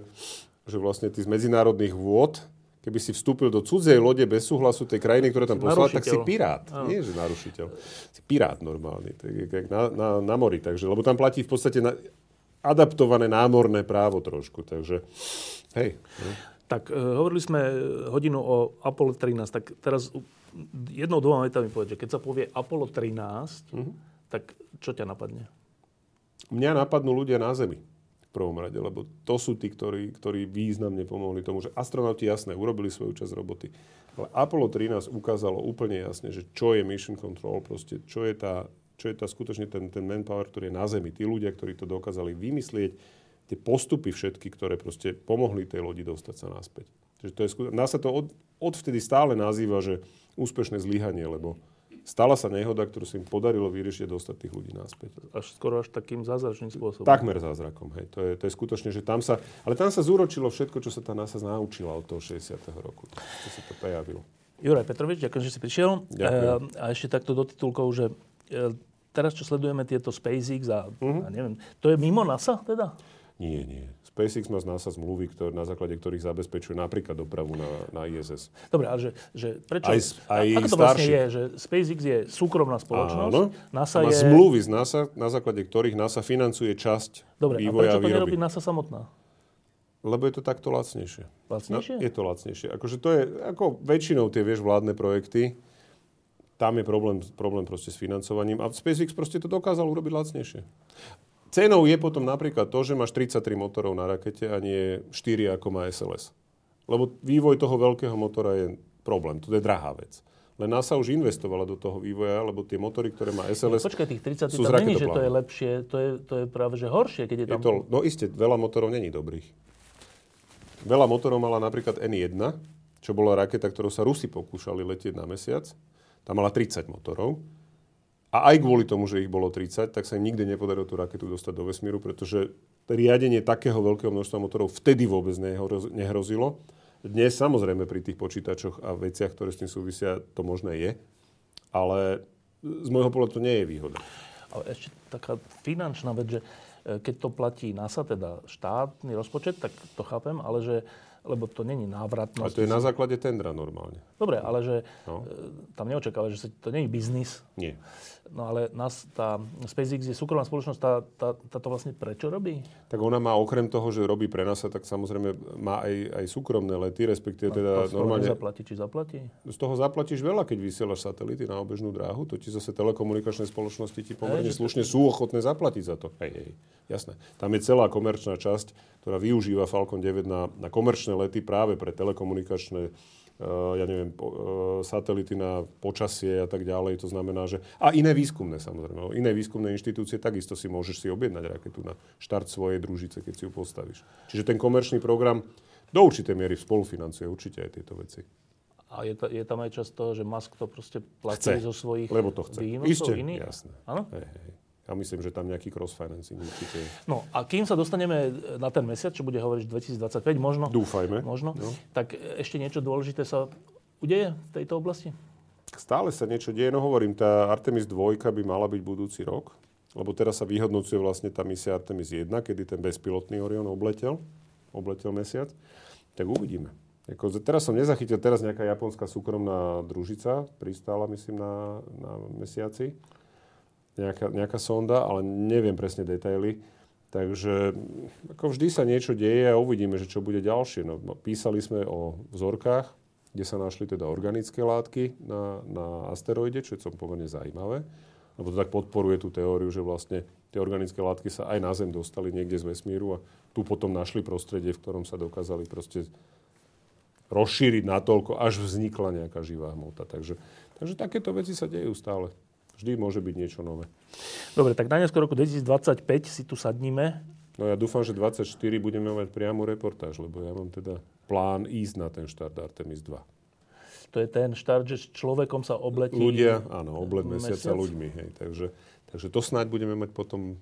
že vlastne ty z medzinárodných vôd, keby si vstúpil do cudzej lode bez súhlasu tej krajiny, ktorá tam poslala, tak si pirát.
Áno.
Nie, že narušiteľ. Si pirát normálny, tak jak na, na, na mori. Takže, lebo tam platí v podstate na, adaptované námorné právo trošku. Takže, hej. No.
Tak e, hovorili sme hodinu o Apollo 13, tak teraz jednou, dvoma vetami povedz, že keď sa povie Apollo 13,
Mhm.
tak čo ťa napadne?
Mňa napadnú ľudia na Zemi v prvom rade, lebo to sú tí, ktorí, ktorí významne pomohli tomu, že astronauti jasné, urobili svoju časť roboty. Ale Apollo 13 ukázalo úplne jasne, že čo je mission control, proste, čo je tá, čo je tá skutočne ten, ten manpower, ktorý je na Zemi. Tí ľudia, ktorí to dokázali vymyslieť, tie postupy všetky, ktoré proste pomohli tej lodi dostať sa naspäť. Čiže to je skutočne, nás sa to od, odvtedy stále nazýva, že úspešné zlyhanie, lebo stala sa nehoda, ktorú sa im podarilo vyriešiť a dostať tých ľudí naspäť.
Až skoro až takým zázračným spôsobom.
Takmer zázrakom, hej. To je, to je skutočne, že tam sa... Ale tam sa zúročilo všetko, čo sa tá NASA naučila od toho 60. roku. To sa to prejavilo.
Juraj Petrovič, ďakujem, že si prišiel.
Ďakujem.
E, a ešte takto do titulkov, že e, teraz, čo sledujeme tieto SpaceX a,
Mhm.
a neviem, to je mimo NASA teda?
Nie, nie. SpaceX má z NASA zmluvy, ktoré, na základe ktorých zabezpečuje napríklad dopravu na, na ISS.
Dobre, ale že, že prečo...
Aj aj
ako to vlastne
Starship.
je, že SpaceX je súkromná spoločnosť,
Áno.
NASA
má
je...
zmluvy z NASA, na základe ktorých NASA financuje časť
Dobre, a
vývoja
prečo
a
to nerobí. NASA samotná?
Lebo je to takto lacnejšie.
Lacnejšie?
No, je to lacnejšie. Akože to je, ako väčšinou tie, vieš, vládne projekty, tam je problém, problém proste s financovaním a SpaceX proste to dokázal urobiť lacnejšie. Cenou je potom napríklad to, že máš 33 motorov na rakete a nie 4 ako má SLS. Lebo vývoj toho veľkého motora je problém, to je drahá vec. Len NASA už investovala do toho vývoja, lebo tie motory, ktoré má SLS...
Počkaj, tých 30
sú
tam není, že to je lepšie, to je, to je práve že horšie, keď je
Je
tam...
to, no iste, veľa motorov není dobrých. Veľa motorov mala napríklad N1, čo bola raketa, ktorou sa Rusi pokúšali letieť na mesiac. Tam mala 30 motorov. A aj kvôli tomu, že ich bolo 30, tak sa im nikdy nepodarilo tú raketu dostať do vesmíru, pretože riadenie takého veľkého množstva motorov vtedy vôbec nehrozilo. Dnes samozrejme pri tých počítačoch a veciach, ktoré s tým súvisia, to možné je, ale z môjho pohľadu to nie je výhoda.
Ale ešte taká finančná vec, že e, keď to platí NASA, teda štátny rozpočet, tak to chápem, ale že lebo to není návratnosť.
A to je na základe tendra normálne.
Dobre, ale že no. E, tam neočakáva, že to nie je biznis.
Nie.
No ale nás, tá SpaceX je súkromná spoločnosť, tá, tá, tá to vlastne prečo robí?
Tak ona má okrem toho, že robí pre NASA, tak samozrejme má aj, aj súkromné lety, respektíve no, teda
to z normálne... zaplatí, či zaplatí?
Z toho zaplatíš veľa, keď vysielaš satelity na obežnú dráhu, to ti zase telekomunikačné spoločnosti ti pomerne hej, slušne to... sú ochotné zaplatiť za to. Hej, hej, jasné. Tam je celá komerčná časť, ktorá využíva Falcon 9 na, na komerčné lety práve pre telekomunikačné ja neviem, uh, satelity na počasie a tak ďalej. To znamená, že... A iné výskumné samozrejme. Iné výskumné inštitúcie takisto si môžeš si objednať raketu na štart svojej družice, keď si ju postavíš. Čiže ten komerčný program do určitej miery spolufinancuje určite aj tieto veci.
A je, ta, je tam aj čas toho, že Musk to proste platí
chce,
zo svojich
lebo to chce.
Isté, iných?
jasné. Áno? Hej, hej. Ja myslím, že tam nejaký cross-financing určite je.
No a kým sa dostaneme na ten mesiac, čo bude hovoriť 2025, možno...
Dúfajme.
Možno. No. Tak ešte niečo dôležité sa udeje v tejto oblasti?
Stále sa niečo deje. No hovorím, tá Artemis 2 by mala byť budúci rok. Lebo teraz sa vyhodnocuje vlastne tá misia Artemis 1, kedy ten bezpilotný Orion obletel. Obletel mesiac. Tak uvidíme. Jako, teraz som nezachytil, teraz nejaká japonská súkromná družica pristála, myslím, na, na mesiaci nejaká, nejaká sonda, ale neviem presne detaily. Takže ako vždy sa niečo deje a uvidíme, že čo bude ďalšie. No, no, písali sme o vzorkách, kde sa našli teda organické látky na, na asteroide, čo je pomerne zaujímavé. Lebo to tak podporuje tú teóriu, že vlastne tie organické látky sa aj na Zem dostali niekde z vesmíru a tu potom našli prostredie, v ktorom sa dokázali proste rozšíriť natoľko, až vznikla nejaká živá hmota. Takže, takže takéto veci sa dejú stále. Vždy môže byť niečo nové.
Dobre, tak na neskôr roku 2025 si tu sadníme.
No ja dúfam, že 24 budeme mať priamu reportáž, lebo ja mám teda plán ísť na ten štart Artemis 2.
To je ten štart, že s človekom sa obletí...
Ľudia, áno, oblet mesiaca mesiac. ľuďmi. Hej. Takže, takže to snáď budeme mať potom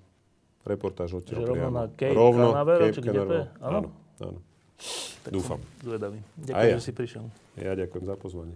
reportáž od
teba rovno na Cape rovno Canaveral, Cape Canaveral.
Áno, áno.
Tak Dúfam. Zvedavý. Ďakujem, ja. že si prišiel.
Ja ďakujem za pozvanie.